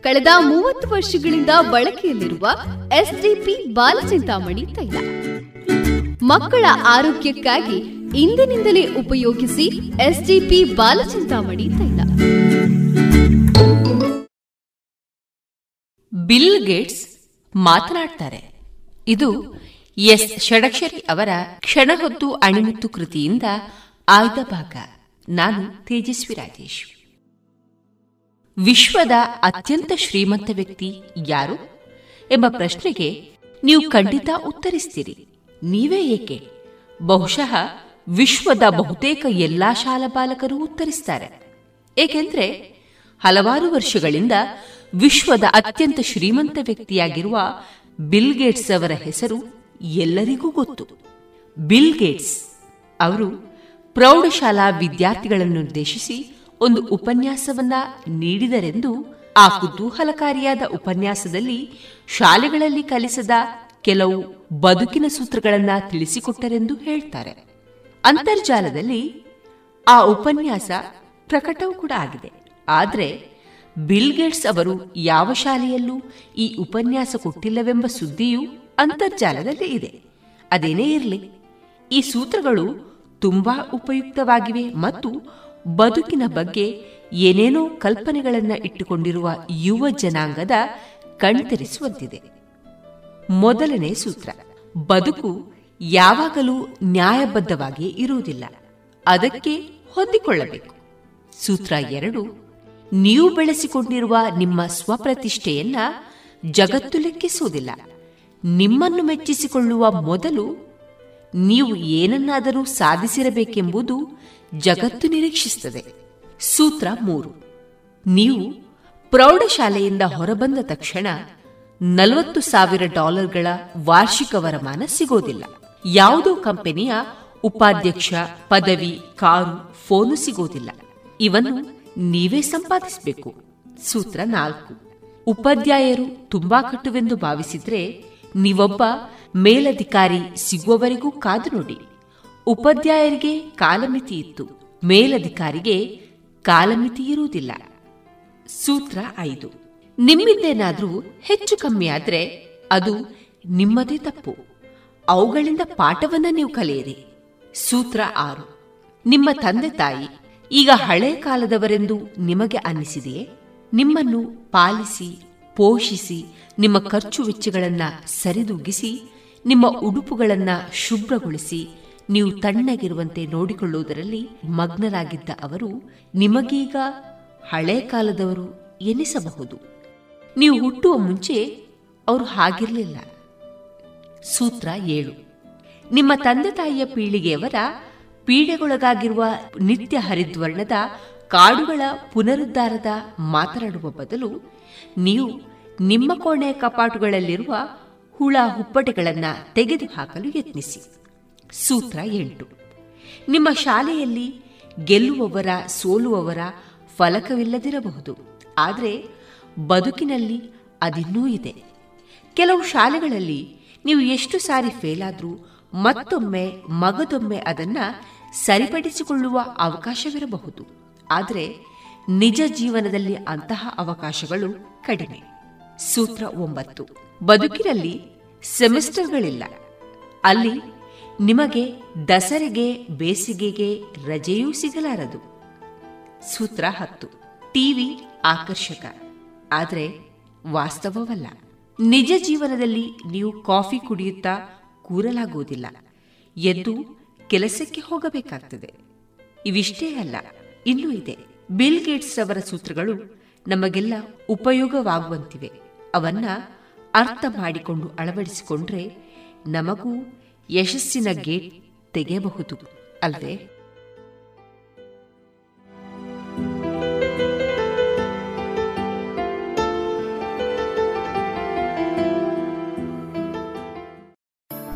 ಕಳೆದ ಮೂವತ್ತು ವರ್ಷಗಳಿಂದ ಬಳಕೆಯಲ್ಲಿರುವ ಎಸ್ಡಿಪಿ ಬಾಲಚಿಂತಾಮಣಿ ತೈಲ. ಮಕ್ಕಳ ಆರೋಗ್ಯಕ್ಕಾಗಿ ಇಂದಿನಿಂದಲೇ ಉಪಯೋಗಿಸಿ ಎಸ್ಡಿಪಿ ಬಾಲಚಿಂತಾಮಣಿ ತೈಲ. ಬಿಲ್ ಗೇಟ್ಸ್ ಮಾತನಾಡ್ತಾರೆ. ಇದು ಎಸ್ ಷಡಕ್ಷರಿ ಅವರ ಕ್ಷಣಹೊತ್ತು ಅಣಿಮುತ್ತು ಕೃತಿಯಿಂದ ಆಯ್ದ ಭಾಗ. ನಾನು ತೇಜಸ್ವಿ ರಾಜೇಶ್. ವಿಶ್ವದ ಅತ್ಯಂತ ಶ್ರೀಮಂತ ವ್ಯಕ್ತಿ ಯಾರು? ಎಂಬ ಪ್ರಶ್ನೆಗೆ ನೀವು ಖಂಡಿತ ಉತ್ತರಿಸ್ತೀರಿ. ನೀವೇ ಏಕೆ? ಬಹುಶಃ ವಿಶ್ವದ ಬಹುತೇಕ ಎಲ್ಲಾ ಶಾಲಾ ಬಾಲಕರು ಉತ್ತರಿಸ್ತಾರೆ. ಏಕೆಂದ್ರೆ ಹಲವಾರು ವರ್ಷಗಳಿಂದ ವಿಶ್ವದ ಅತ್ಯಂತ ಶ್ರೀಮಂತ ವ್ಯಕ್ತಿಯಾಗಿರುವ ಬಿಲ್ ಗೇಟ್ಸ್ ಅವರ ಹೆಸರು ಎಲ್ಲರಿಗೂ ಗೊತ್ತು. ಬಿಲ್ ಗೇಟ್ಸ್ ಅವರು ಪ್ರೌಢಶಾಲಾ ವಿದ್ಯಾರ್ಥಿಗಳನ್ನು ಉದ್ದೇಶಿಸಿ ಒಂದು ಉಪನ್ಯಾಸವನ್ನ ನೀಡಿದರೆಂದು ಆ ಕುತೂಹಲಕಾರಿಯಾದ ಉಪನ್ಯಾಸದಲ್ಲಿ ಶಾಲೆಗಳಲ್ಲಿ ಕಲಿಸದ ಕೆಲವು ಬದುಕಿನ ಸೂತ್ರಗಳನ್ನ ತಿಳಿಸಿಕೊಟ್ಟರೆಂದು ಹೇಳ್ತಾರೆ. ಅಂತರ್ಜಾಲದಲ್ಲಿ ಆ ಉಪನ್ಯಾಸ ಪ್ರಕಟವೂ ಕೂಡ ಆಗಿದೆ. ಆದರೆ ಬಿಲ್ ಗೇಟ್ಸ್ ಅವರು ಯಾವ ಶಾಲೆಯಲ್ಲೂ ಈ ಉಪನ್ಯಾಸ ಕೊಟ್ಟಿಲ್ಲವೆಂಬ ಸುದ್ದಿಯೂ ಅಂತರ್ಜಾಲದಲ್ಲಿ ಇದೆ. ಅದೇನೇ ಇರಲಿ, ಈ ಸೂತ್ರಗಳು ತುಂಬಾ ಉಪಯುಕ್ತವಾಗಿವೆ ಮತ್ತು ಬದುಕಿನ ಬಗ್ಗೆ ಏನೇನೋ ಕಲ್ಪನೆಗಳನ್ನು ಇಟ್ಟುಕೊಂಡಿರುವ ಯುವ ಜನಾಂಗದ ಕಣ್ತರಿಸುವಂತಿದೆ. ಮೊದಲನೇ ಸೂತ್ರ, ಬದುಕು ಯಾವಾಗಲೂ ನ್ಯಾಯಬದ್ಧವಾಗಿ ಇರುವುದಿಲ್ಲ, ಅದಕ್ಕೆ ಹೊಂದಿಕೊಳ್ಳಬೇಕು. ಸೂತ್ರ ಎರಡು, ನೀವು ಬೆಳೆಸಿಕೊಂಡಿರುವ ನಿಮ್ಮ ಸ್ವಪ್ರತಿಷ್ಠೆಯನ್ನ ಜಗತ್ತು ಲೆಕ್ಕಿಸುವುದಿಲ್ಲ, ನಿಮ್ಮನ್ನು ಮೆಚ್ಚಿಸಿಕೊಳ್ಳುವ ಮೊದಲು ನೀವು ಏನನ್ನಾದರೂ ಸಾಧಿಸಿರಬೇಕೆಂಬುದು ಜಗತ್ತು ನಿರೀಕ್ಷಿಸುತ್ತದೆ. ಸೂತ್ರ ಮೂರು. ನೀವು ಪ್ರೌಢಶಾಲೆಯಿಂದ ಹೊರಬಂದ ತಕ್ಷಣ ನಲವತ್ತು ಸಾವಿರ ಡಾಲರ್ಗಳ ವಾರ್ಷಿಕ ವರಮಾನ ಸಿಗೋದಿಲ್ಲ. ಯಾವುದೋ ಕಂಪನಿಯ ಉಪಾಧ್ಯಕ್ಷ, ಪದವಿ, ಕಾರು, ಫೋನು ಸಿಗೋದಿಲ್ಲ. ಇವನ್ನು ನೀವೇ ಸಂಪಾದಿಸಬೇಕು. ಸೂತ್ರ ನಾಲ್ಕು. ಉಪಾಧ್ಯಾಯರು ತುಂಬಾ ಕಟ್ಟುವೆಂದು ಭಾವಿಸಿದ್ರೆ ನೀವೊಬ್ಬ ಮೇಲಧಿಕಾರಿ ಸಿಗುವವರೆಗೂ ಕಾದು ನೋಡಿ. ಉಪಾಧ್ಯಾಯರಿಗೆ ಕಾಲಮಿತಿ ಇತ್ತು. ಮೇಲಧಿಕಾರಿಗೆ ಕಾಲಮಿತಿ ಇರುವುದಿಲ್ಲ. ಸೂತ್ರ ಐದು. ನಿಮ್ಮಿಂದೇನಾದರೂ ಹೆಚ್ಚು ಕಮ್ಮಿ ಆದರೆ ಅದು ನಿಮ್ಮದೇ ತಪ್ಪು. ಅವುಗಳಿಂದ ಪಾಠವನ್ನ ನೀವು ಕಲಿಯಿರಿ. ಸೂತ್ರ ಆರು. ನಿಮ್ಮ ತಂದೆ ತಾಯಿ ಈಗ ಹಳೆ ಕಾಲದವರೆಂದು ನಿಮಗೆ ಅನ್ನಿಸಿದೆಯೇ? ನಿಮ್ಮನ್ನು ಪಾಲಿಸಿ, ಪೋಷಿಸಿ, ನಿಮ್ಮ ಖರ್ಚು ವೆಚ್ಚಗಳನ್ನು ಸರಿದೂಗಿಸಿ, ನಿಮ್ಮ ಉಡುಪುಗಳನ್ನು ಶುಭ್ರಗೊಳಿಸಿ ನೀವು ತಣ್ಣಗಿರುವಂತೆ ನೋಡಿಕೊಳ್ಳುವುದರಲ್ಲಿ ಮಗ್ನರಾಗಿದ್ದ ಅವರು ನಿಮಗೀಗ ಹಳೆ ಕಾಲದವರು ಎನಿಸಬಹುದು. ನೀವು ಹುಟ್ಟುವ ಮುಂಚೆ ಅವರು ಹಾಗಿರಲಿಲ್ಲ. ಸೂತ್ರ ಏಳು. ನಿಮ್ಮ ತಂದೆ ತಾಯಿಯ ಪೀಳಿಗೆಯವರ ಪೀಡೆಗೊಳಗಾಗಿರುವ ನಿತ್ಯ ಹರಿದ್ವರ್ಣದ ಕಾಡುಗಳ ಪುನರುದ್ಧಾರದ ಮಾತನಾಡುವ ಬದಲು ನೀವು ನಿಮ್ಮ ಕೋಣೆಯ ಕಪಾಟುಗಳಲ್ಲಿರುವ ಹುಳ ಹುಪ್ಪಟೆಗಳನ್ನು ತೆಗೆದುಹಾಕಲು ಯತ್ನಿಸಿ. ಸೂತ್ರ ಎಂಟು. ನಿಮ್ಮ ಶಾಲೆಯಲ್ಲಿ ಗೆಲ್ಲುವವರ, ಸೋಲುವವರ ಫಲಕವಿಲ್ಲದಿರಬಹುದು. ಆದರೆ ಬದುಕಿನಲ್ಲಿ ಅದಿನ್ನೂ ಇದೆ. ಕೆಲವು ಶಾಲೆಗಳಲ್ಲಿ ನೀವು ಎಷ್ಟು ಸಾರಿ ಫೇಲ್ ಆದರೂ ಮತ್ತೊಮ್ಮೆ, ಮಗದೊಮ್ಮೆ ಅದನ್ನ ಸರಿಪಡಿಸಿಕೊಳ್ಳುವ ಅವಕಾಶವಿರಬಹುದು. ಆದರೆ ನಿಜ ಜೀವನದಲ್ಲಿ ಅಂತಹ ಅವಕಾಶಗಳು ಕಡಿಮೆ. ಸೂತ್ರ ಒಂಬತ್ತು. ಬದುಕಿನಲ್ಲಿ ಸೆಮಿಸ್ಟರ್ಗಳಿಲ್ಲ. ಅಲ್ಲಿ ನಿಮಗೆ ದಸರೆಗೆ, ಬೇಸಿಗೆಗೆ ರಜೆಯೂ ಸಿಗಲಾರದು. ಸೂತ್ರ ಹತ್ತು. ಟಿವಿ ಆಕರ್ಷಕ. ಆದರೆ ವಾಸ್ತವವಲ್ಲ. ನಿಜ ಜೀವನದಲ್ಲಿ ನೀವು ಕಾಫಿ ಕುಡಿಯುತ್ತಾ ಕೂರಲಾಗುವುದಿಲ್ಲ. ಎದ್ದು ಕೆಲಸಕ್ಕೆ ಹೋಗಬೇಕಾಗ್ತದೆ. ಇವಿಷ್ಟೇ ಅಲ್ಲ, ಇನ್ನೂ ಇದೆ. ಬಿಲ್ ಗೇಟ್ಸ್ ಅವರ ಸೂತ್ರಗಳು ನಮಗೆಲ್ಲ ಉಪಯೋಗವಾಗುವಂತಿವೆ. ಅವನ್ನ ಅರ್ಥ ಮಾಡಿಕೊಂಡು ಅಳವಡಿಸಿಕೊಂಡ್ರೆ ನಮಗೂ ಯಶಸ್ಸಿನ ಗೇಟ್ ತೆಗೆಯಬಹುದು ಅಲ್ವೇ?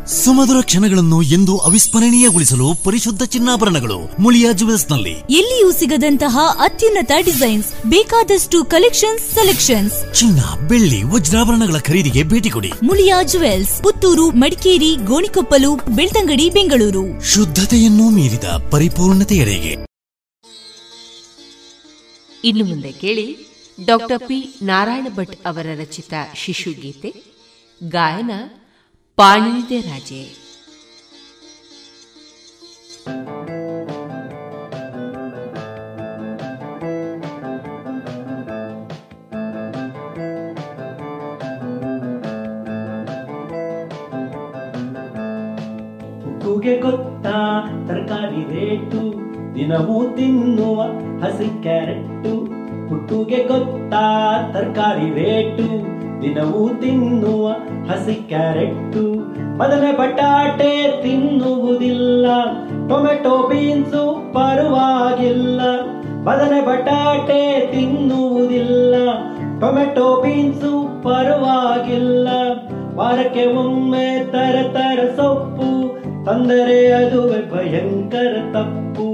ಸುಮಧುರ ಕ್ಷಣಗಳನ್ನು ಎಂದು ಅವಿಸ್ಮರಣೀಯಗೊಳಿಸಲು ಪರಿಶುದ್ಧ ಚಿನ್ನಾಭರಣಗಳು ಮುಳಿಯಾ ಜುವೆಲ್ಸ್ನಲ್ಲಿ ಎಲ್ಲಿಯೂ ಸಿಗದಂತಹ ಅತ್ಯುನ್ನತ ಡಿಸೈನ್ಸ್ ಬೇಕಾದಷ್ಟು ಕಲೆಕ್ಷನ್ಸ್ ಸೆಲೆಕ್ಷನ್ಸ್. ಚಿನ್ನ ಬೆಳ್ಳಿ ವಜ್ರಾಭರಣಗಳ ಖರೀದಿಗೆ ಭೇಟಿ ಕೊಡಿ. ಮುಳಿಯಾ ಜುವೆಲ್ಸ್ ಪುತ್ತೂರು ಮಡಿಕೇರಿ ಗೋಣಿಕೊಪ್ಪಲು ಬೆಳ್ತಂಗಡಿ ಬೆಂಗಳೂರು. ಶುದ್ಧತೆಯನ್ನು ಮೀರಿದ ಪರಿಪೂರ್ಣತೆಯಡೆಗೆ ಇನ್ನು ಮುಂದೆ ಕೇಳಿ ಡಾಕ್ಟರ್ ಪಿ ನಾರಾಯಣ ಭಟ್ ಅವರ ರಚಿತ ಶಿಶು ಗೀತೆ ಗಾಯನ ಪಾಣಿದೆ ರಾಜೆ. ಗೊತ್ತಾ ತರಕಾರಿ ರೇಟು ದಿನವೂ ತಿನ್ನುವ ಹಸಿ ಕ್ಯಾರೆಟ್ಟು ಹುಟ್ಟುಗೆ ಗೊತ್ತಾ ತರಕಾರಿ ರೇಟು ದಿನವೂ ತಿನ್ನುವ ಹಸಿ ಕ್ಯಾರೆಟ್ಟು. ಬದನೆ ಬಟಾಟೆ ತಿನ್ನುವುದಿಲ್ಲ, ಟೊಮೆಟೊ ಬೀನ್ಸು ಪರವಾಗಿಲ್ಲ. ಬದನೆ ಬಟಾಟೆ ತಿನ್ನುವುದಿಲ್ಲ, ಟೊಮೆಟೊ ಬೀನ್ಸು ಪರವಾಗಿಲ್ಲ. ವಾರಕ್ಕೆ ಒಮ್ಮೆ ತರ ತರ ಸೊಪ್ಪು, ತಂದರೆ ಅದು ಭಯಂಕರ ತಪ್ಪು.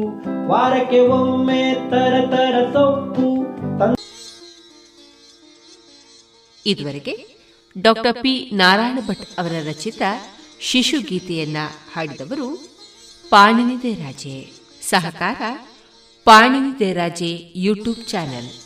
ವಾರಕ್ಕೆ ಒಮ್ಮೆ ತರ ತರ ಸೊಪ್ಪು ಇದುವರೆಗೆ ಡಾಕ್ಟರ್ ಪಿ ನಾರಾಯಣ ಭಟ್ ಅವರ ರಚಿತ ಶಿಶು ಗೀತೆಯನ್ನ ಹಾಡಿದವರು ಪಾಣಿನಿದೆ ರಾಜೇ ಸಹಕಾರ Panini Raje YouTube channel.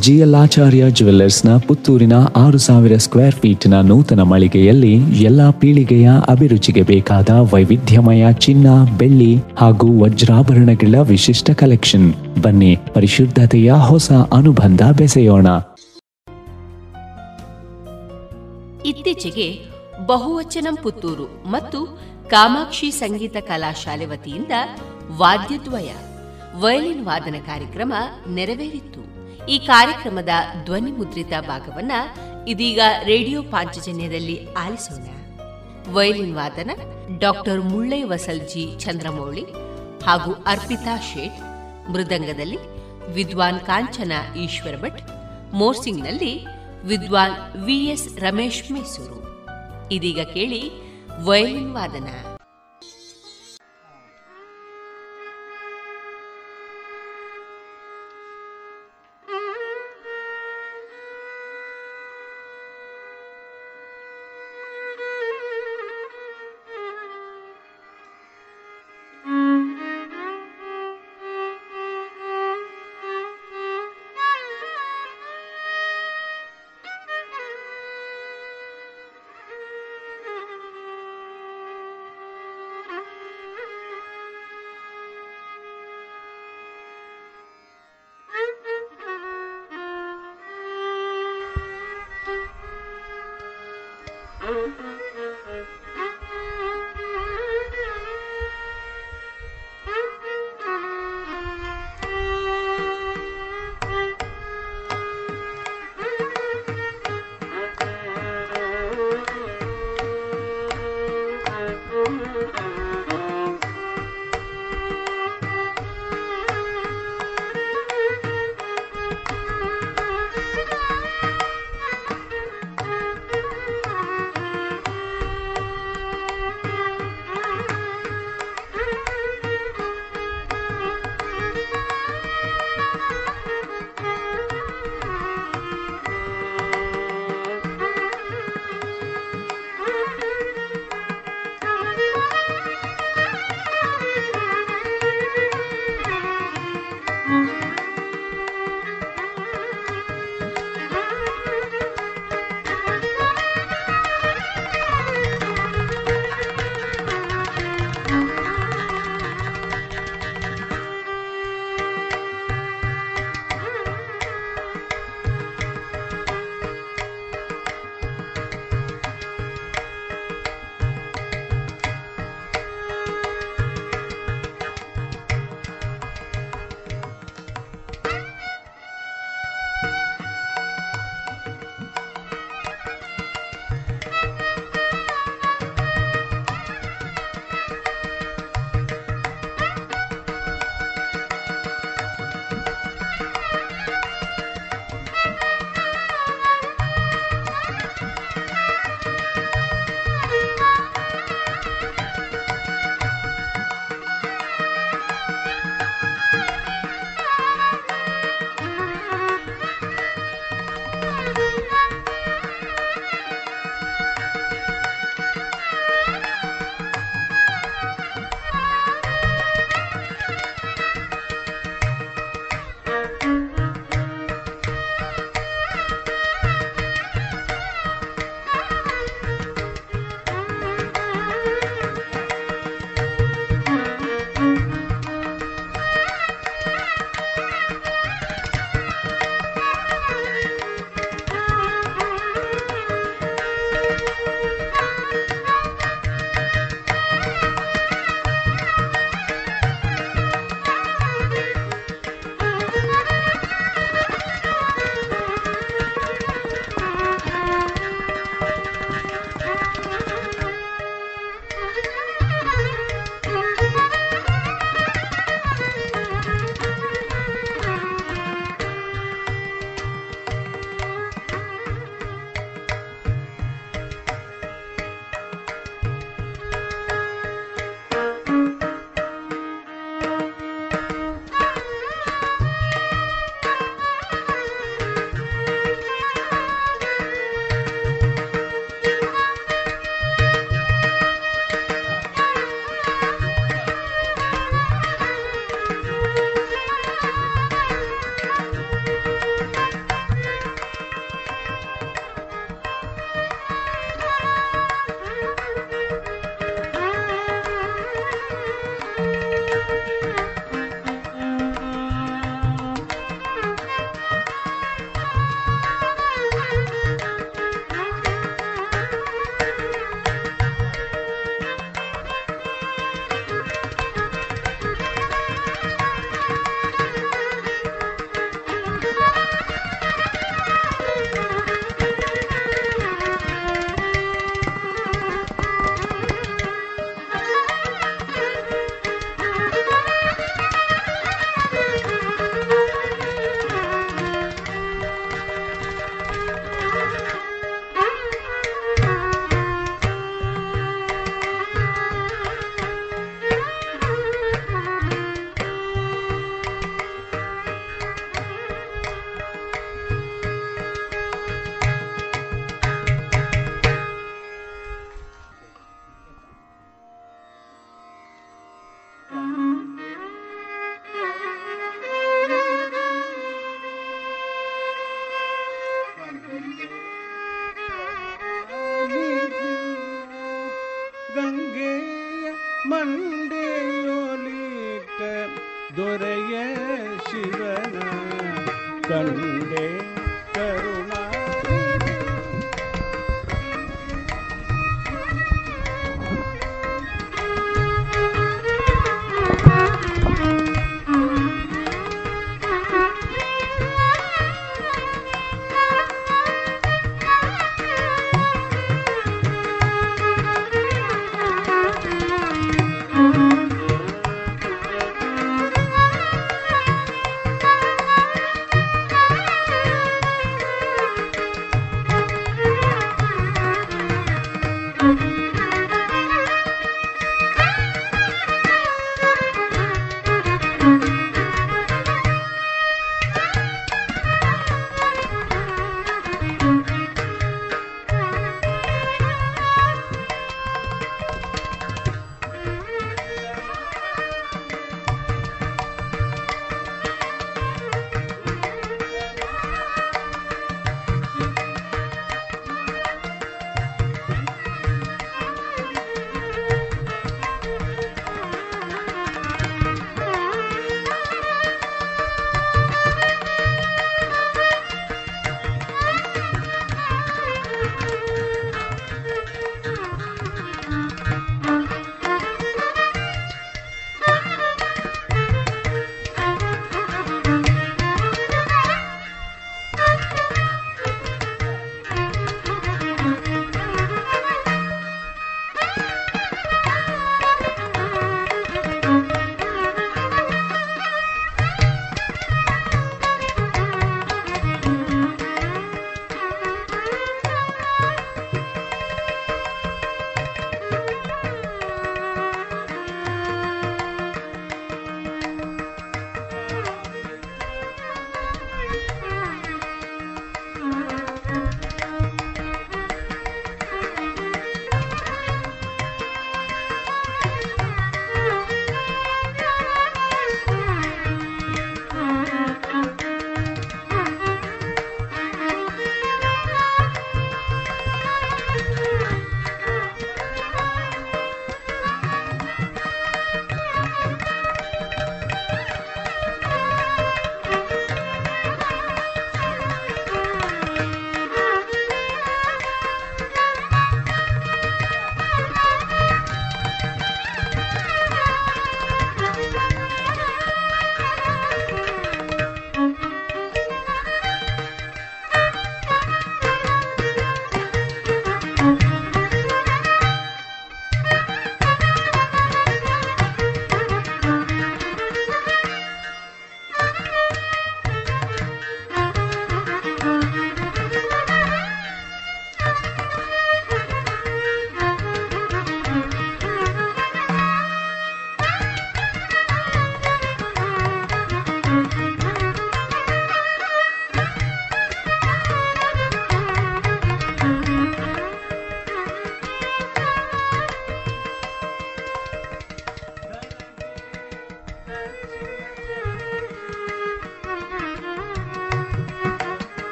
GL Acharya ಜುವೆಲ್ಲರ್ಸ್ನ ಪುತ್ತೂರಿನ ಆರು ಸಾವಿರ ಸ್ಕ್ವೇರ್ ಫೀಟ್ನ ನೂತನ ಮಳಿಗೆಯಲ್ಲಿ ಎಲ್ಲಾ ಪೀಳಿಗೆಯ ಅಭಿರುಚಿಗೆ ಬೇಕಾದ ವೈವಿಧ್ಯಮಯ ಚಿನ್ನ, ಬೆಳ್ಳಿ ಹಾಗೂ ವಜ್ರಾಭರಣಗಳ ವಿಶಿಷ್ಟ ಕಲೆಕ್ಷನ್. ಬನ್ನಿ, ಪರಿಶುದ್ಧತೆಯ ಹೊಸ ಅನುಬಂಧ ಬೆಸೆಯೋಣ. ಇತ್ತೀಚೆಗೆ ಬಹುವಚನಂ ಪುತ್ತೂರು ಮತ್ತು ಕಾಮಾಕ್ಷಿ ಸಂಗೀತ ಕಲಾಶಾಲೆ ವತಿಯಿಂದ ವಾದ್ಯದ್ವಯ, ವಯಲಿನ್ ವಾದನ ಕಾರ್ಯಕ್ರಮ ನೆರವೇರಿತ್ತು. ಈ ಕಾರ್ಯಕ್ರಮದ ಧ್ವನಿ ಮುದ್ರಿತ ಭಾಗವನ್ನ ಇದೀಗ ರೇಡಿಯೋ ಪಾಂಚಜನ್ಯದಲ್ಲಿ ಆಲಿಸೋಣ. ವಯಲಿನ್ ವಾದನ, ಡಾಕ್ಟರ್ ಮುಳ್ಳೈ ವಸಲ್ಜಿ ಚಂದ್ರಮೌಳಿ ಹಾಗೂ ಅರ್ಪಿತಾ ಶೇಟ್, ಮೃದಂಗದಲ್ಲಿ ವಿದ್ವಾನ್ ಕಾಂಚನ ಈಶ್ವರ ಭಟ್ ಮೋರ್ಸಿಂಗ್ನಲ್ಲಿ ವಿದ್ವಾನ್ ವಿಎಸ್ ರಮೇಶ್ ಮೈಸೂರು. ಇದೀಗ ಕೇಳಿ ವಯಲಿನ್ ವಾದನ.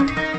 Thank you.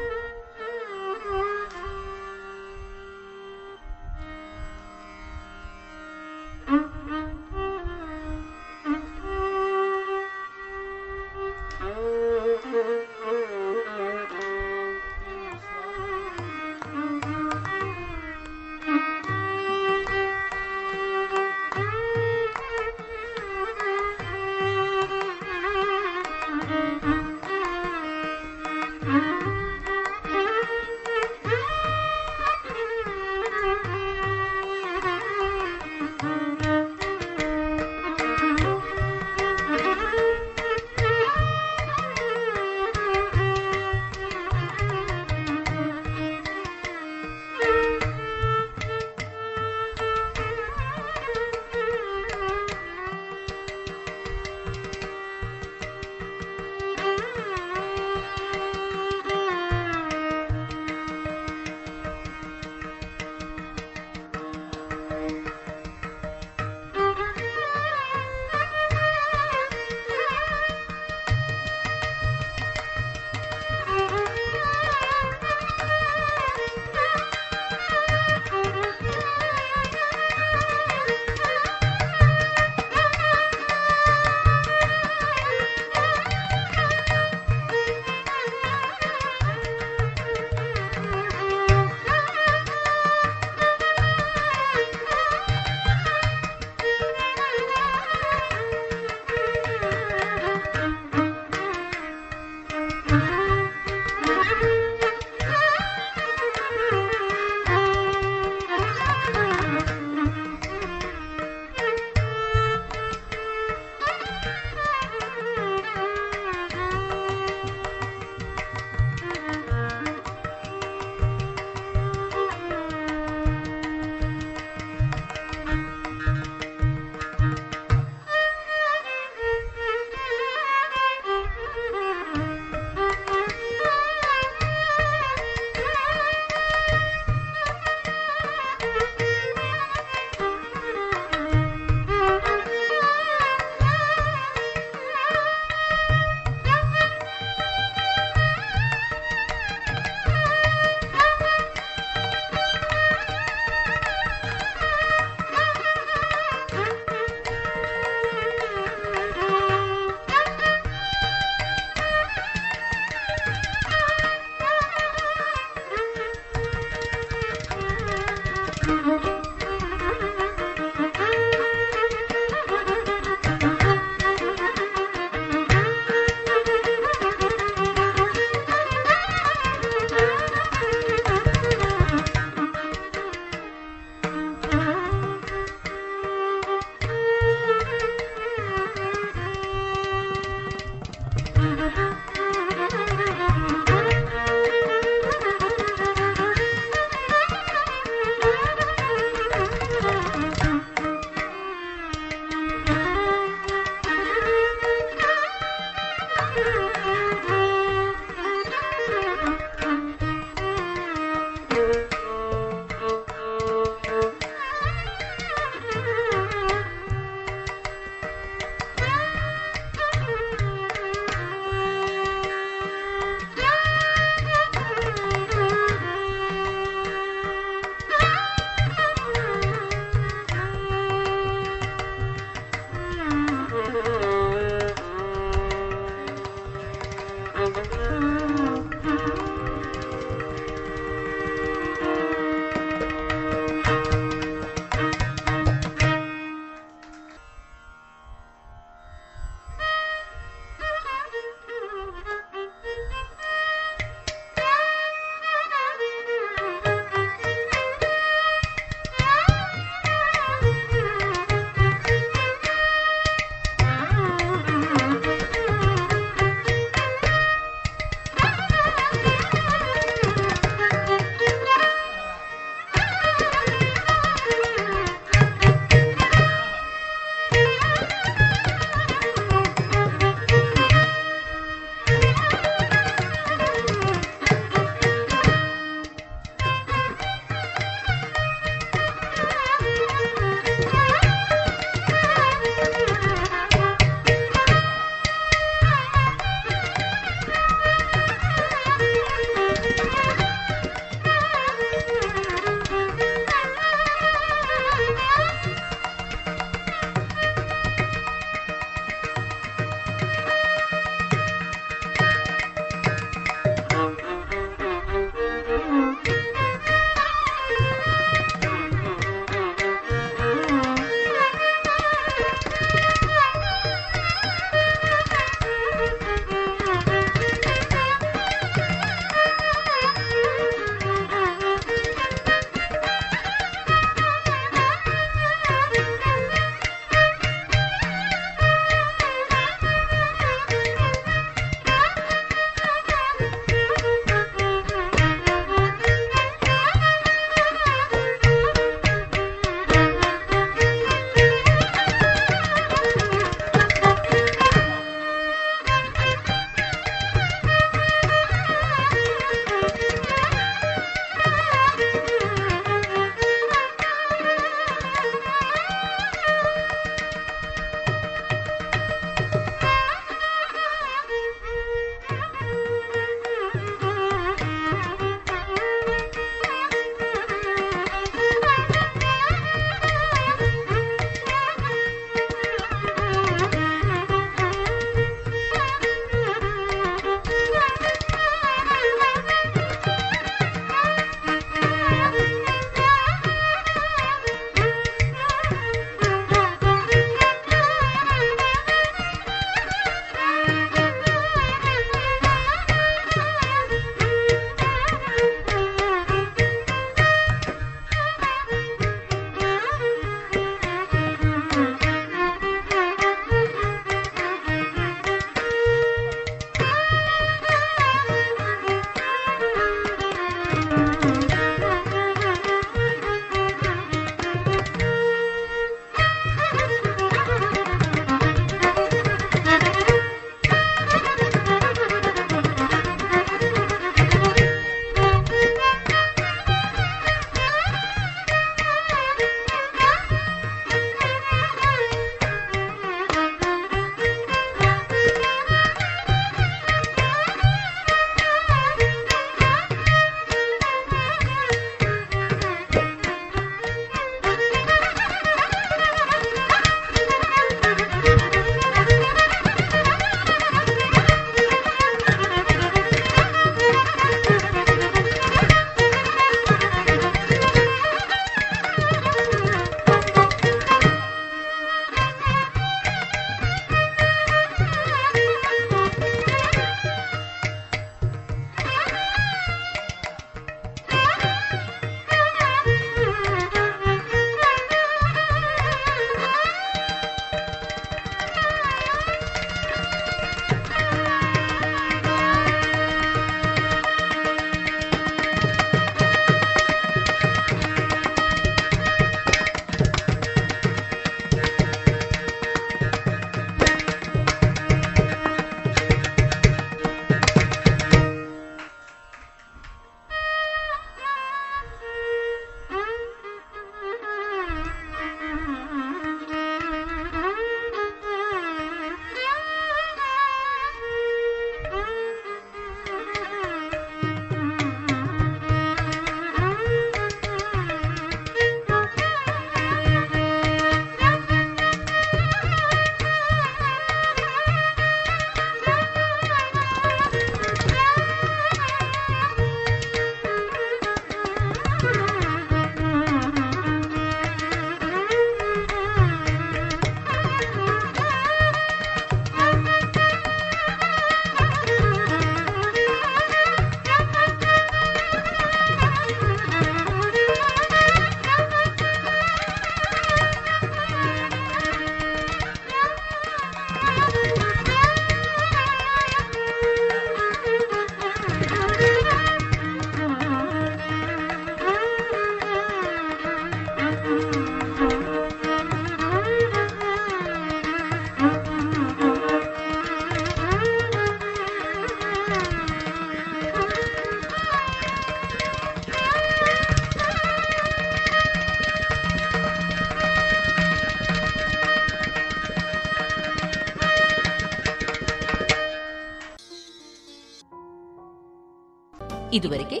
ಇದುವರೆಗೆ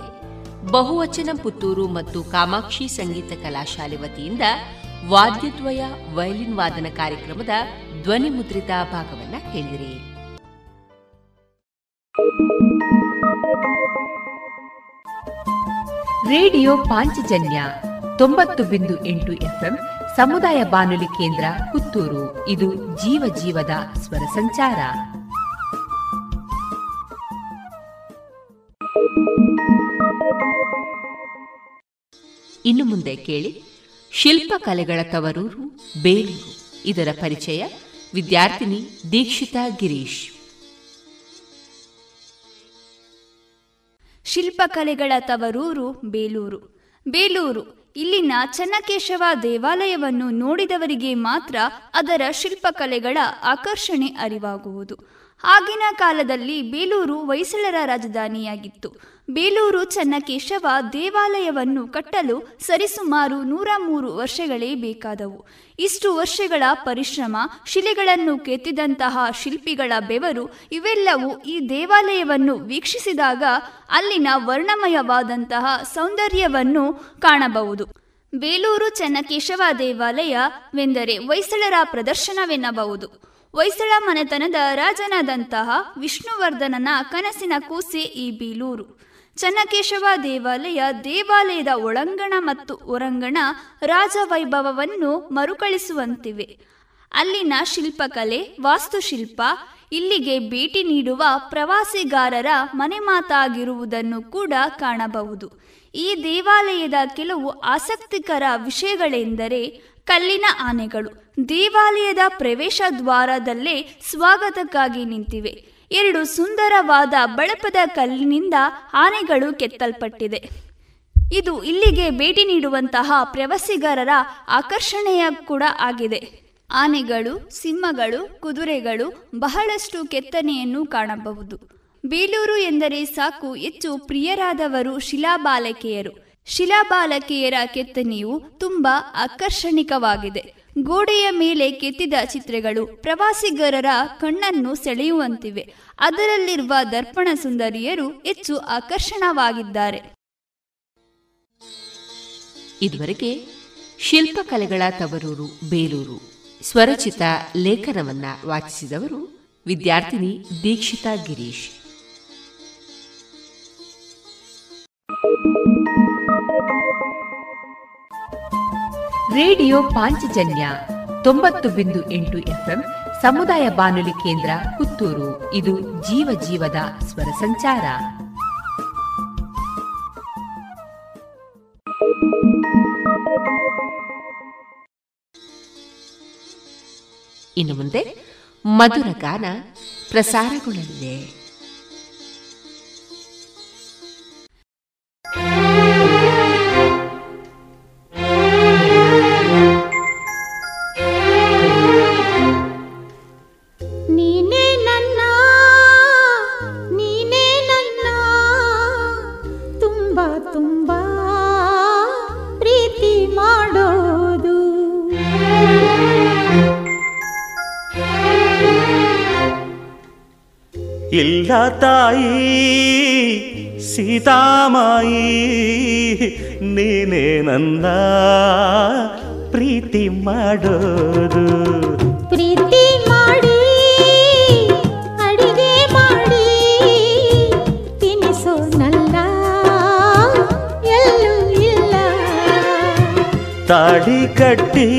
ಬಹುವಚನ ಪುತ್ತೂರು ಮತ್ತು ಕಾಮಾಕ್ಷಿ ಸಂಗೀತ ಕಲಾಶಾಲೆ ವತಿಯಿಂದ ವಾದ್ಯದ್ವಯ, ವಯಲಿನ್ ವಾದನ ಕಾರ್ಯಕ್ರಮದ ಧ್ವನಿ ಮುದ್ರಿತ ಭಾಗವನ್ನ ಕೇಳಿದಿರಿ. ರೇಡಿಯೋ ಪಾಂಚಜನ್ಯ ತೊಂಬತ್ತು ಬಿಂದು ಎಂಟು ಎಫ್ಎಂ ಸಮುದಾಯ ಬಾನುಲಿ ಕೇಂದ್ರ ಪುತ್ತೂರು. ಇದು ಜೀವ ಜೀವದ ಸ್ವರ ಸಂಚಾರ. ಇನ್ನು ಮುಂದೆ ಕೇಳಿ. ಶಿಲ್ಪಕಲೆಗಳ ತವರೂರು, ಬೇಲೂರು. ಇದರ ಪರಿಚಯ ವಿದ್ಯಾರ್ಥಿನಿ ದೀಕ್ಷಿತಾ ಗಿರೀಶ್. ಶಿಲ್ಪಕಲೆಗಳ ತವರೂರು, ಬೇಲೂರು. ಬೇಲೂರು, ಇಲ್ಲಿನ ಚನ್ನಕೇಶವ ದೇವಾಲಯವನ್ನು ನೋಡಿದವರಿಗೆ ಮಾತ್ರ ಅದರ ಶಿಲ್ಪಕಲೆಗಳ ಆಕರ್ಷಣೆ ಅರಿವಾಗುವುದು. ಆಗಿನ ಕಾಲದಲ್ಲಿ ಬೇಲೂರು ಹೊಯ್ಸಳರ ರಾಜಧಾನಿಯಾಗಿತ್ತು. ಬೇಲೂರು ಚನ್ನಕೇಶವ ದೇವಾಲಯವನ್ನು ಕಟ್ಟಲು ಸರಿಸುಮಾರು ನೂರ ಮೂರು ವರ್ಷಗಳೇ ಬೇಕಾದವು. ಇಷ್ಟು ವರ್ಷಗಳ ಪರಿಶ್ರಮ, ಶಿಲೆಗಳನ್ನು ಕೆತ್ತಿದಂತಹ ಶಿಲ್ಪಿಗಳ ಬೆವರು ಇವೆಲ್ಲವೂ ಈ ದೇವಾಲಯವನ್ನು ವೀಕ್ಷಿಸಿದಾಗ ಅಲ್ಲಿನ ವರ್ಣಮಯವಾದಂತಹ ಸೌಂದರ್ಯವನ್ನು ಕಾಣಬಹುದು. ಬೇಲೂರು ಚನ್ನಕೇಶವ ದೇವಾಲಯವೆಂದರೆ ಹೊಯ್ಸಳರ ಪ್ರದರ್ಶನವೆನ್ನಬಹುದು. ಹೊಯ್ಸಳ ಮನೆತನದ ರಾಜನಾದಂತಹ ವಿಷ್ಣುವರ್ಧನನ ಕನಸಿನ ಕೂಸೆ ಈ ಬೀಲೂರು. ಚನ್ನಕೇಶವ ದೇವಾಲಯ ದೇವಾಲಯದ ಒಳಂಗಣ ಮತ್ತು ಹೊರಂಗಣ ರಾಜವೈಭವವನ್ನು ಮರುಕಳಿಸುವಂತಿವೆ. ಅಲ್ಲಿನ ಶಿಲ್ಪಕಲೆ, ವಾಸ್ತುಶಿಲ್ಪ, ಇಲ್ಲಿಗೆ ಭೇಟಿ ನೀಡುವ ಪ್ರವಾಸಿಗಾರರ ಮನೆ ಮಾತಾಗಿರುವುದನ್ನು ಕೂಡ ಕಾಣಬಹುದು. ಈ ದೇವಾಲಯದ ಕೆಲವು ಆಸಕ್ತಿಕರ ವಿಷಯಗಳೆಂದರೆ ಕಲ್ಲಿನ ಆನೆಗಳು, ದೇವಾಲಯದ ಪ್ರವೇಶ ದ್ವಾರದಲ್ಲೇ ಸ್ವಾಗತಕ್ಕಾಗಿ ನಿಂತಿವೆ. ಎರಡು ಸುಂದರವಾದ ಬಳಪದ ಕಲ್ಲಿನಿಂದ ಆನೆಗಳು ಕೆತ್ತಲ್ಪಟ್ಟಿದೆ. ಇದು ಇಲ್ಲಿಗೆ ಭೇಟಿ ನೀಡುವಂತಹ ಪ್ರವಾಸಿಗರರ ಆಕರ್ಷಣೆಯ ಕೂಡ ಆಗಿದೆ. ಆನೆಗಳು, ಸಿಂಹಗಳು, ಕುದುರೆಗಳು ಬಹಳಷ್ಟು ಕೆತ್ತನೆಯನ್ನು ಕಾಣಬಹುದು. ಬೇಲೂರು ಎಂದರೆ ಸಾಕು ಹೆಚ್ಚು ಪ್ರಿಯರಾದವರು ಶಿಲಾಬಾಲಕಿಯರು. ಶಿಲಾಬಾಲಕಿಯರ ಕೆತ್ತನೆಯು ತುಂಬಾ ಆಕರ್ಷಣಿಕವಾಗಿದೆ. ಗೋಡೆಯ ಮೇಲೆ ಕೆತ್ತಿದ ಚಿತ್ರಗಳು ಪ್ರವಾಸಿಗರರ ಕಣ್ಣನ್ನು ಸೆಳೆಯುವಂತಿವೆ. ಅದರಲ್ಲಿರುವ ದರ್ಪಣ ಸುಂದರಿಯರು ಹೆಚ್ಚು ಆಕರ್ಷಣವಾಗಿದ್ದಾರೆ. ಇದುವರೆಗೆ ಶಿಲ್ಪಕಲೆಗಳ ತವರೂರು, ಬೇಲೂರು ಸ್ವರಚಿತ ಲೇಖನವನ್ನ ವಾಚಿಸಿದವರು ವಿದ್ಯಾರ್ಥಿನಿ ದೀಕ್ಷಿತಾ ಗಿರೀಶ್. ರೇಡಿಯೋ ಪಾಂಚಜನ್ಯ ತೊಂಬತ್ತು ಬಿಂದು ಎಂಟು ಎಫ್ಎಂ ಸಮುದಾಯ ಬಾನುಲಿ ಕೇಂದ್ರ ಪುತ್ತೂರು. ಇದು ಜೀವ ಜೀವದ ಸ್ವರ ಸಂಚಾರ. ಇನ್ನು ಮುಂದೆ ಮಧುರ ಗಾನ ಪ್ರಸಾರಗೊಳ್ಳಲಿದೆ. ಇಲ್ಲ ತಾಯಿ ಸೀತಾಮಾಯಿ ನೀನೇ ನನ್ನ ಪ್ರೀತಿ ಮಾಡೋದು. ಪ್ರೀತಿ ಮಾಡಿ ಅಡಿಗೆ ಮಾಡಿ ತಿನಿಸೋನಲ್ಲ ಎಲ್ಲೂ ಇಲ್ಲ. ತಾಡಿ ಕಟ್ಟಿ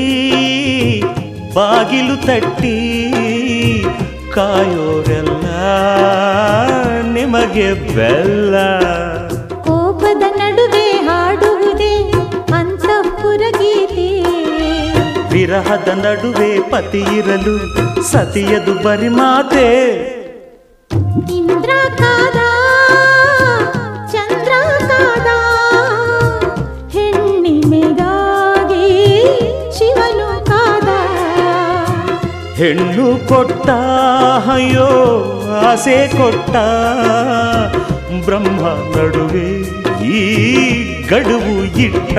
ಬಾಗಿಲು ತಟ್ಟಿ ಕಾಯೋರೆಲ್ಲ ನಿಮಗೆ ಬೆಲ್ಲ. ಕೋಪದ ನಡುವೆ ಹಾಡುವುದೇ ಅಂತಃಪುರ ಗೀತೆ ವಿರಹದ ನಡುವೆ ಪತಿ ಇರಲು ಸತಿಯದು ಬರಿ ಮಾತೆ. ಇಂದ್ರ ಕಾದ ಚಂದ್ರ ಕಾದ ಹೆಣ್ಣಿಮೆಗಾಗಿ ಶಿವನು ಕಾದ ಹೆಣ್ಣು ಕೊಟ್ಟ ಅಯ್ಯೋ ಆಸೆ ಕೊಟ್ಟ ಬ್ರಹ್ಮ ನಡುವೆ ಈ ಗಡುವು ಇಟ್ಟ.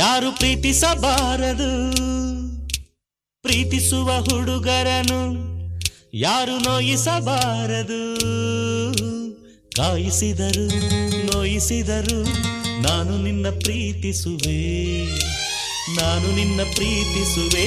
ಯಾರು ಪ್ರೀತಿಸಬಾರದು? ಪ್ರೀತಿಸುವ ಹುಡುಗರನು ಯಾರು ನೋಯಿಸಬಾರದು? ಕಾಯಿಸಿದರು ನೋಯಿಸಿದರು ನಾನು ನಿನ್ನ ಪ್ರೀತಿಸುವೆ ನಾನು ನಿನ್ನ ಪ್ರೀತಿಸುವೆ.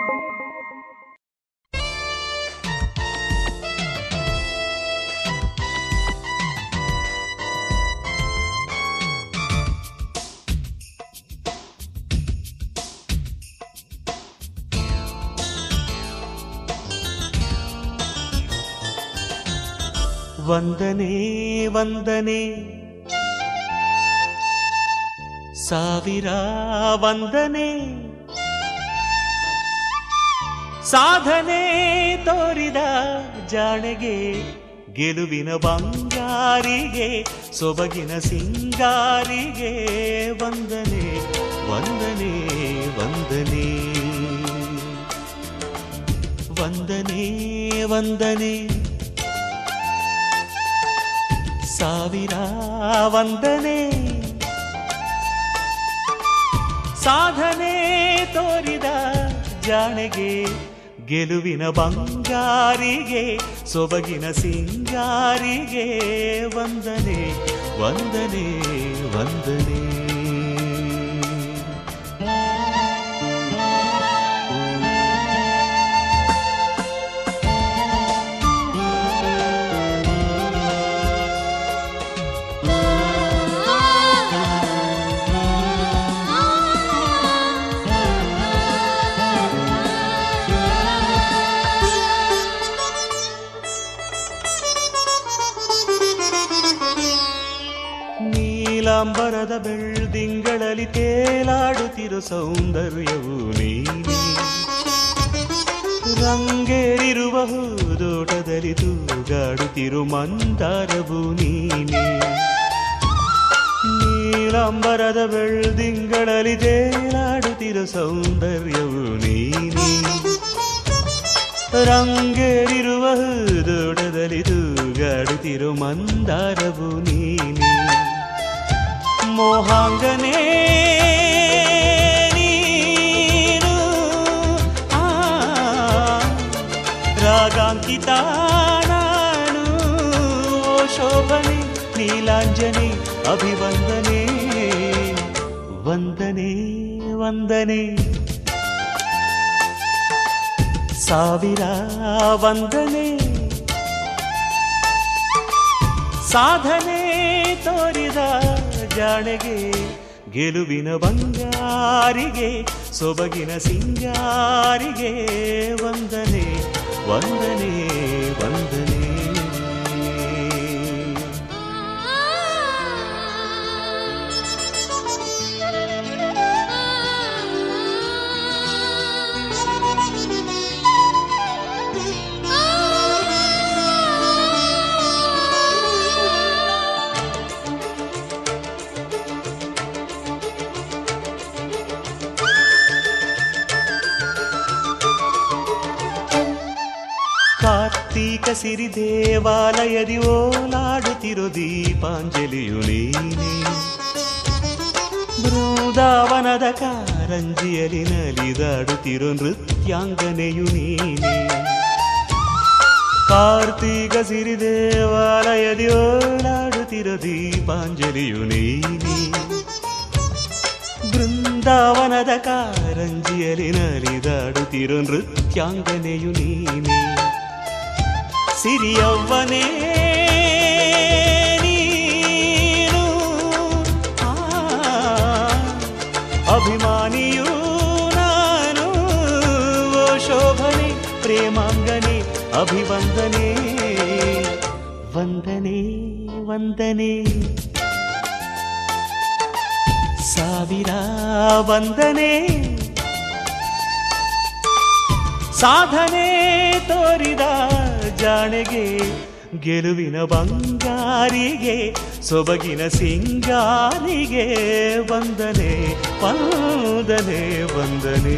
ವಂದನೆ ವಂದನೆ. ಸಾವಿರ ವಂದನೆ. ಸಾಧನೆ ತೋರಿದ ಜಾಣೆಗೆ, ಗೆಲುವಿನ ಬಂಗಾರಿಗೆ, ಸೊಬಗಿನ ಸಿಂಗಾರಿಗೆ ವಂದನೆ ವಂದನೆ ವಂದನೆ. ವಂದನೆ ವಂದನೆ. ಸಾವಿರ ವಂದನೆ. ಸಾಧನೆ ತೋರಿದ ಜಾಣೆಗೆ ಗೆಲುವಿನ ಬಂಗಾರಿಗೆ ಸೊಬಗಿನ ಸಿಂಗಾರಿಗೆ ವಂದನೆ ವಂದನೆ ವಂದನೆ. ನೀಲಾಂಬರದ ಬೆಳ್ದಿಂಗಳಲ್ಲಿ ತೇಲಾಡುತ್ತಿರೋ ಸೌಂದರ್ಯವು ನೀನೆ ರಂಗೇರಿರುವ ಹೂದೋಟದಲ್ಲಿ ತೂಗಾಡುತ್ತಿರು ಮಂದಾರವು ನೀನೆ ನೀಲಾಂಬರದ ಬೆಳ್ದಿಂಗಳಲ್ಲಿ ತೇಲಾಡುತ್ತಿರೋ ಸೌಂದರ್ಯವು ನೀನೆ ರಂಗೇರಿರುವ ಹೂದೋಟದಲ್ಲಿ ತೂಗಾಡುತ್ತಿರು ಮಂದಾರವು ನೀನೆ ಮೋಹಾಂಗನೇ ನೀನು ರಾಗಾಂಕಿತ ನಾನು ಶೋಭನೆ ನೀಲಾಂಜನೆ ಅಭಿವಂದನೆ ವಂದನೆ ವಂದನೆ. ಸಾವಿರ ವಂದನೆ. ಸಾಧನೆ ತೋರಿದ ಜಾಣೆಗೆ ಗೆಲುವಿನ ಬಂಗಾರಿಗೆ ಸೊಬಗಿನ ಸಿಂಗಾರಿಗೆ ವಂದನೆ ವಂದನೆ ವಂದನೆ. ದೇವಾಲಯದಿ ಓಲಾಡುತ್ತಿರು ದೀಪಾಂಜಲಿಯು ನೀನೆ. ಬೃಂದಾವನದ ಕಾರಂಜಿಯಲ್ಲಿ ನಲಿದಾಡುತ್ತಿರು ನೃತ್ಯಾಂಗನೆಯು ನೀನೆ. ಕಾರ್ತೀಕ ಸಿರಿ ದೇವಾಲಯದಿ ಓಲಾಡುತ್ತಿರು ದೀಪಾಂಜಲಿಯು ನೀನೆ. ಬೃಂದಾವನದ ಕಾರಂಜಿಯಲ್ಲಿ ನಲಿದಾಡುತ್ತಿರು ನೃತ್ಯಾಂಗನೆಯು ನೀನೆ. ಸಿರಿಯವ್ವನೇ. ನೀನು ಅಭಿಮಾನಿಯೂ ನಾನು. ಓ ಶೋಭನೆ ಪ್ರೇಮಾಂಗನೆ ಅಭಿವಂದನೆ. ವಂದನೆ ವಂದನೆ. ಸಾವಿರ ವಂದನೆ. ಸಾಧನೆ ತೋರಿದ ಜಾಣೆಗೆ ಗೆಲುವಿನ ಬಂಗಾರಿಗೆ ಸೊಬಗಿನ ಸಿಂಗಾರಿಗೆ ವಂದನೆ ವಂದನೆ ವಂದನೆ.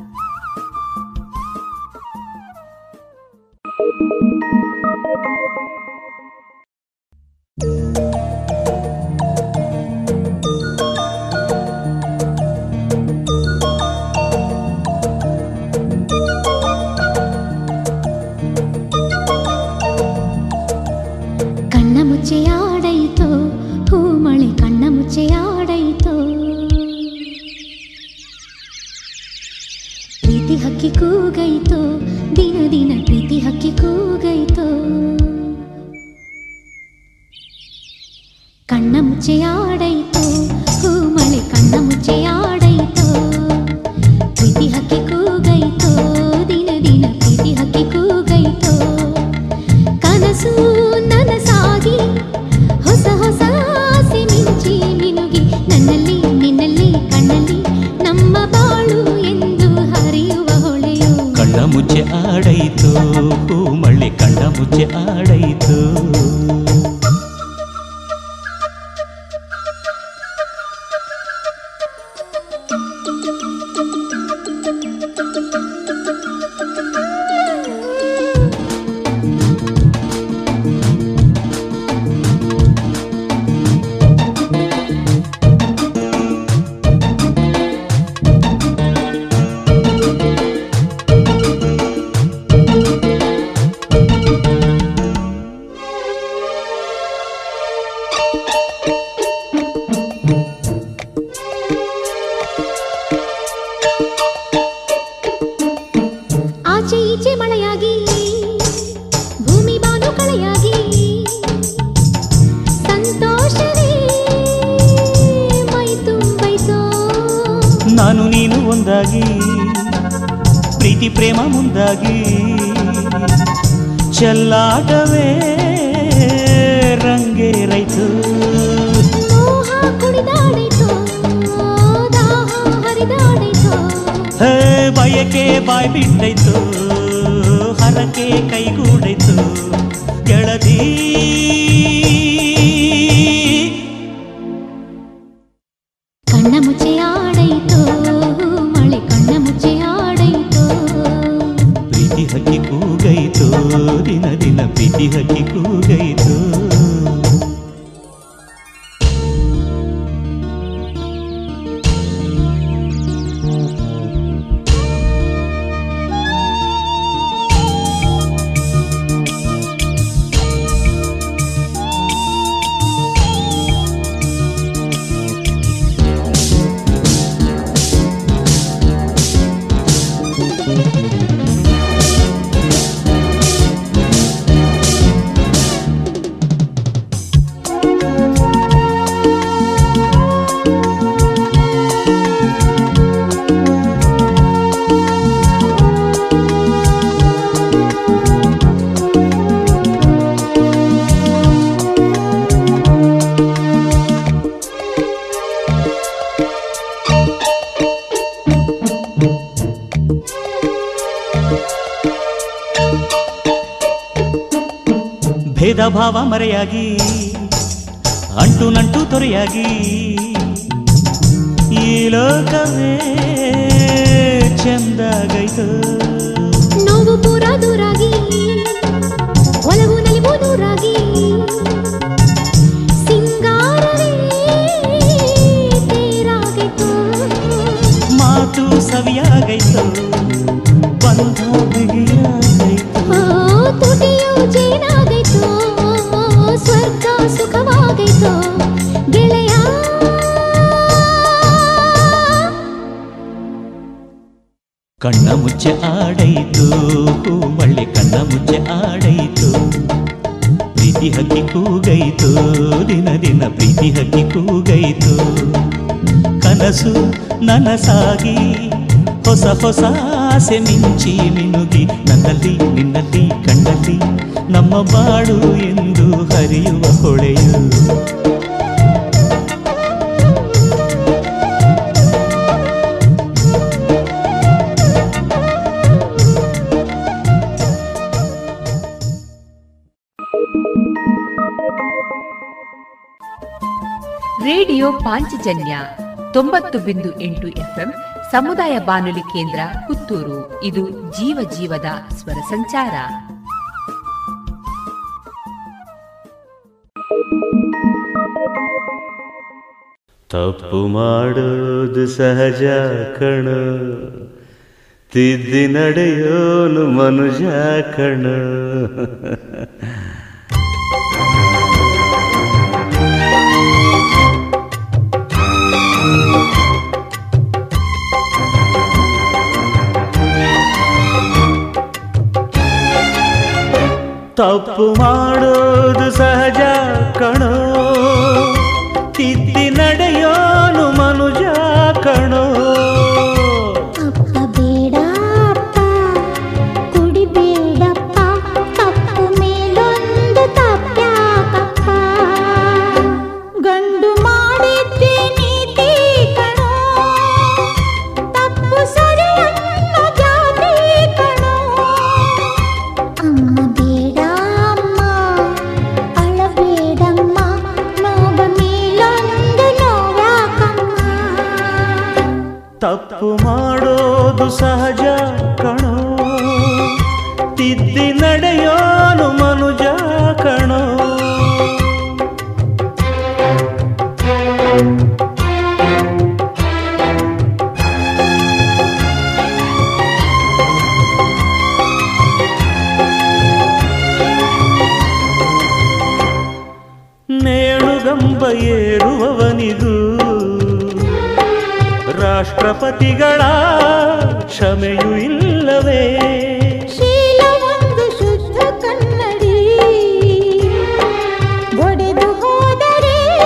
ಹೊಸ ಹೊಸ ಆಸೆ ಮಿಂಚಿ ಮಿನುಗಿ ನನ್ನಲ್ಲಿ ನಿನ್ನಲ್ಲಿ ಕಣ್ಣಲ್ಲಿ ನಮ್ಮ ಬಾಳು ಎಂದು ಹರಿಯುವ ಹೊಳೆಯು ರೇಡಿಯೋ ಪಾಂಚಜನ್ಯ ತೊಂಬತ್ತು ಬಿಂದು ಎಂಟು ಎಫ್ಎಂ ಸಮುದಾಯ ಬಾನುಲಿ ಕೇಂದ್ರ ಪುತ್ತೂರು. ಇದು ಜೀವ ಜೀವದ ಸ್ವರ ಸಂಚಾರ. ತಪ್ಪು ಮಾಡೋದು ಸಹಜ ಕಣ. ತಿದ್ದಿ ನಡೆಯೋನು ಮನುಜ ಕಣ. ತಪ್ಪು ಮಾಡೋದು ಸಹಜ ಕಣೋ. ತಿತ್ತಿ ನಡೆಯೋನು ಮನುಜ. ಸಹಜ ಕಣೋ. ತಿದ್ದಿ ನಡೆಯೋನು ಮನುಜ ಕಣೋ. ನೇಣುಗಂಬ ಏರುವವನಿಗೂ ರಾಷ್ಟ್ರಪತಿಗಳ ಕ್ಷಮೆಯೂ ಇಲ್ಲವೇ? ಶೀಲ ಒಂದು ಶುದ್ಧ ಕನ್ನಡಿ. ಒಡೆದು ಹೋದರೆ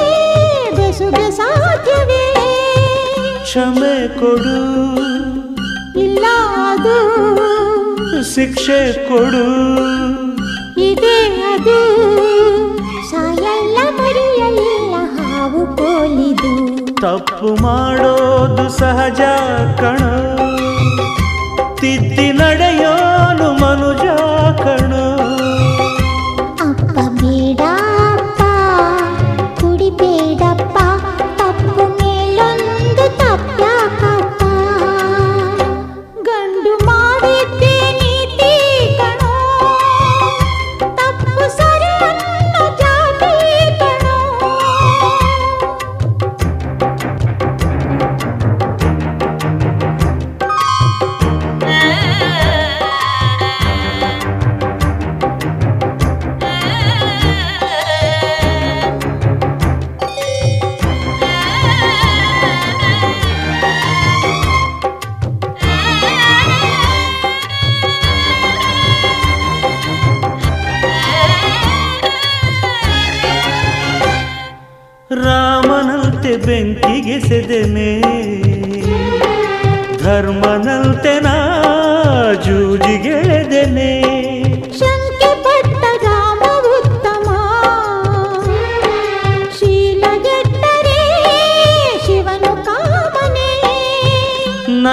ಬೆಸುಗೆ ಸಾಧ್ಯವೇ? ಕ್ಷಮೆ ಕೊಡು. ಇಲ್ಲ ಅದು. ಶಿಕ್ಷೆ ಕೊಡು. ಇದೇ ಅದು. ಸಾಯಲ್ಲ ಮರಿಯಲ್ಲ ಹಾವು ಕೋಲಿದು. ತಪ್ಪು ಮಾಡೋದು ಸಹಜ ಕಣ. ನಡೆಯೋನು ಮನುಜ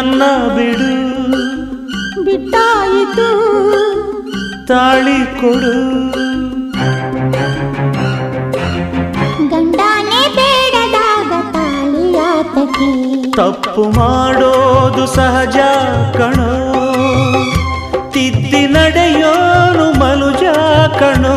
ನನ್ನ ಬಿಡು ಬಿಟ್ಟಾಯಿತು ತಾಳಿ ಕೊಡು ಗಂಡನೇ ಬೇಡದಾಗ ತಾಳಿಯಾತಕ್ಕೆ ತಪ್ಪು ಮಾಡೋದು ಸಹಜ ಕಣೋ ತಿದ್ದಿ ನಡೆಯೋನು ಮನುಜ ಕಣೋ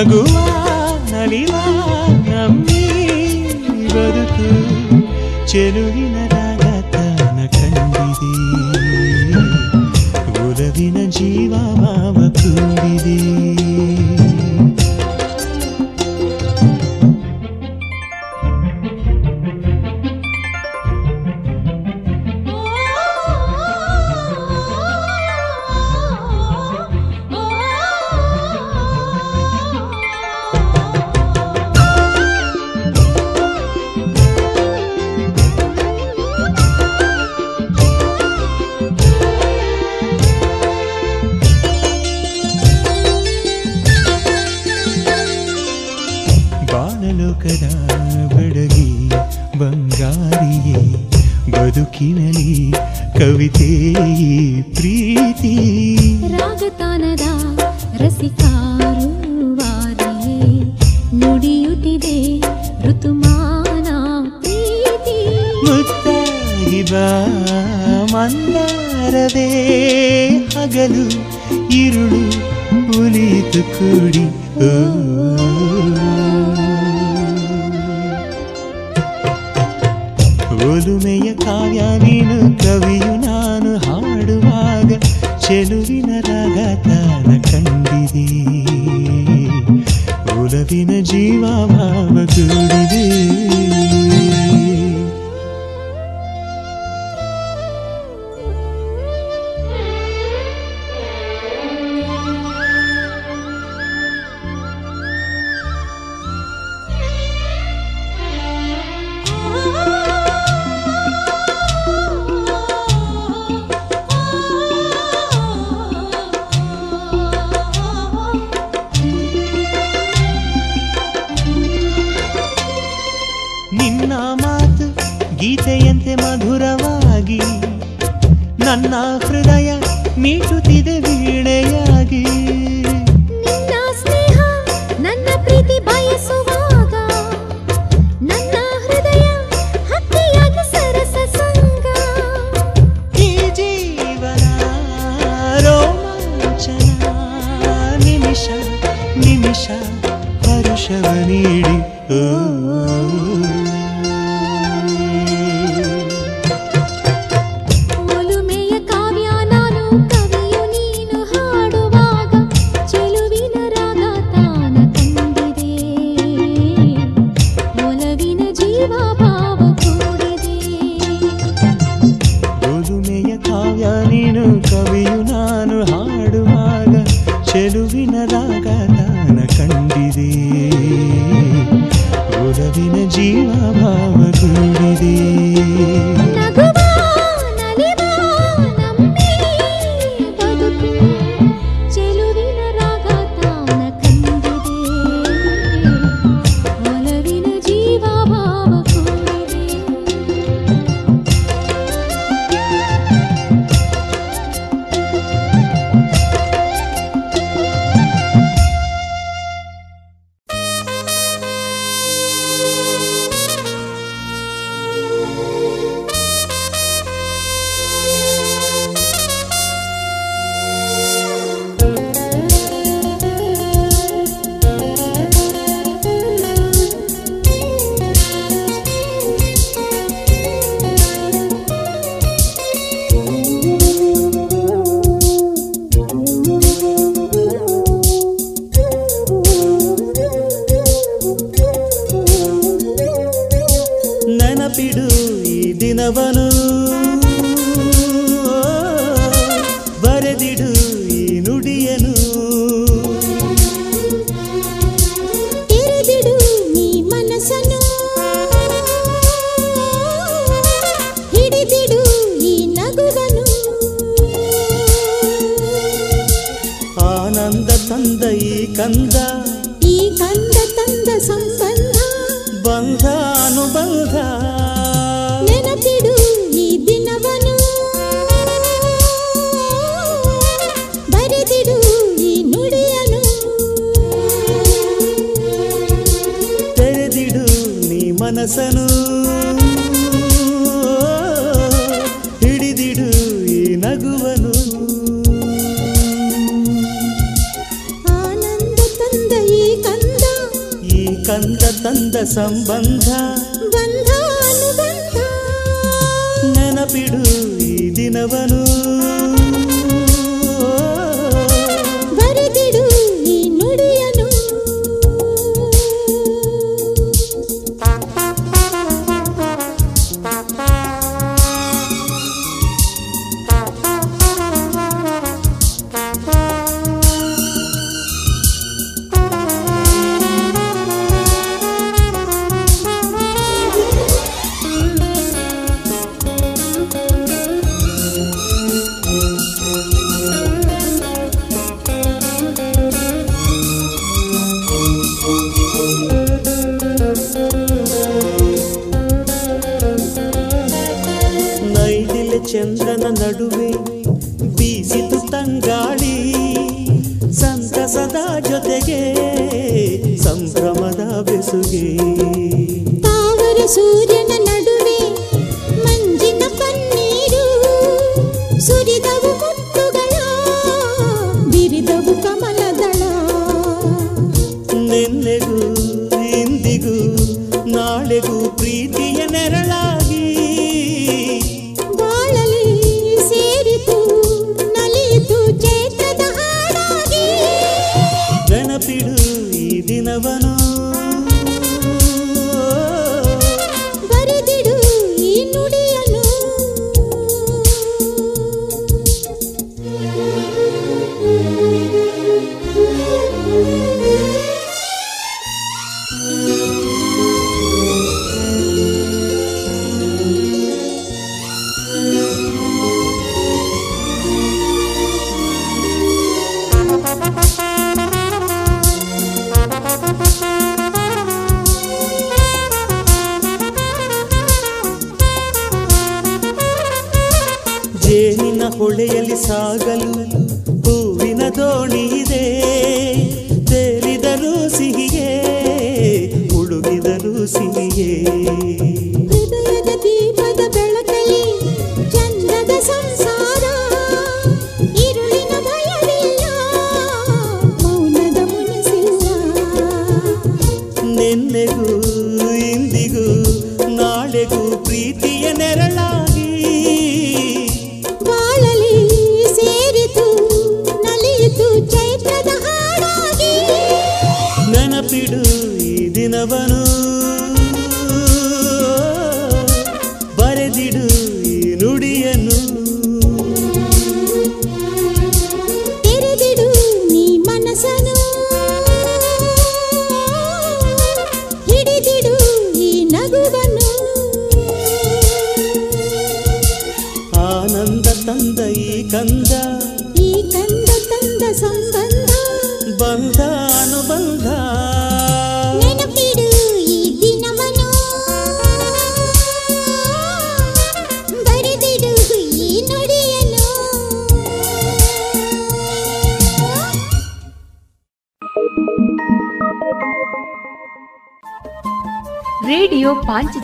ನಗುವ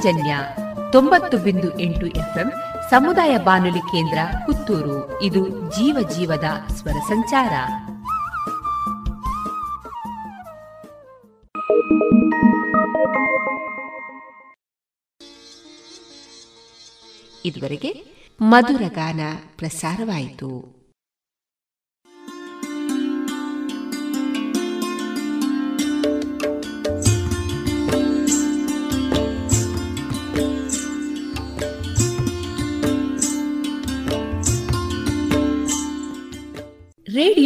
ಪಾಂಚಜನ್ಯ ತೊಂಬತ್ತು ಬಿಂದು ಎಂಟು ಎಫ್ಎಂ ಸಮುದಾಯ ಬಾನುಲಿ ಕೇಂದ್ರ ಪುತ್ತೂರು. ಇದು ಜೀವ ಜೀವದ ಸ್ವರ ಸಂಚಾರ. ಇದುವರೆಗೆ ಮಧುರಗಾನ ಪ್ರಸಾರವಾಯಿತು.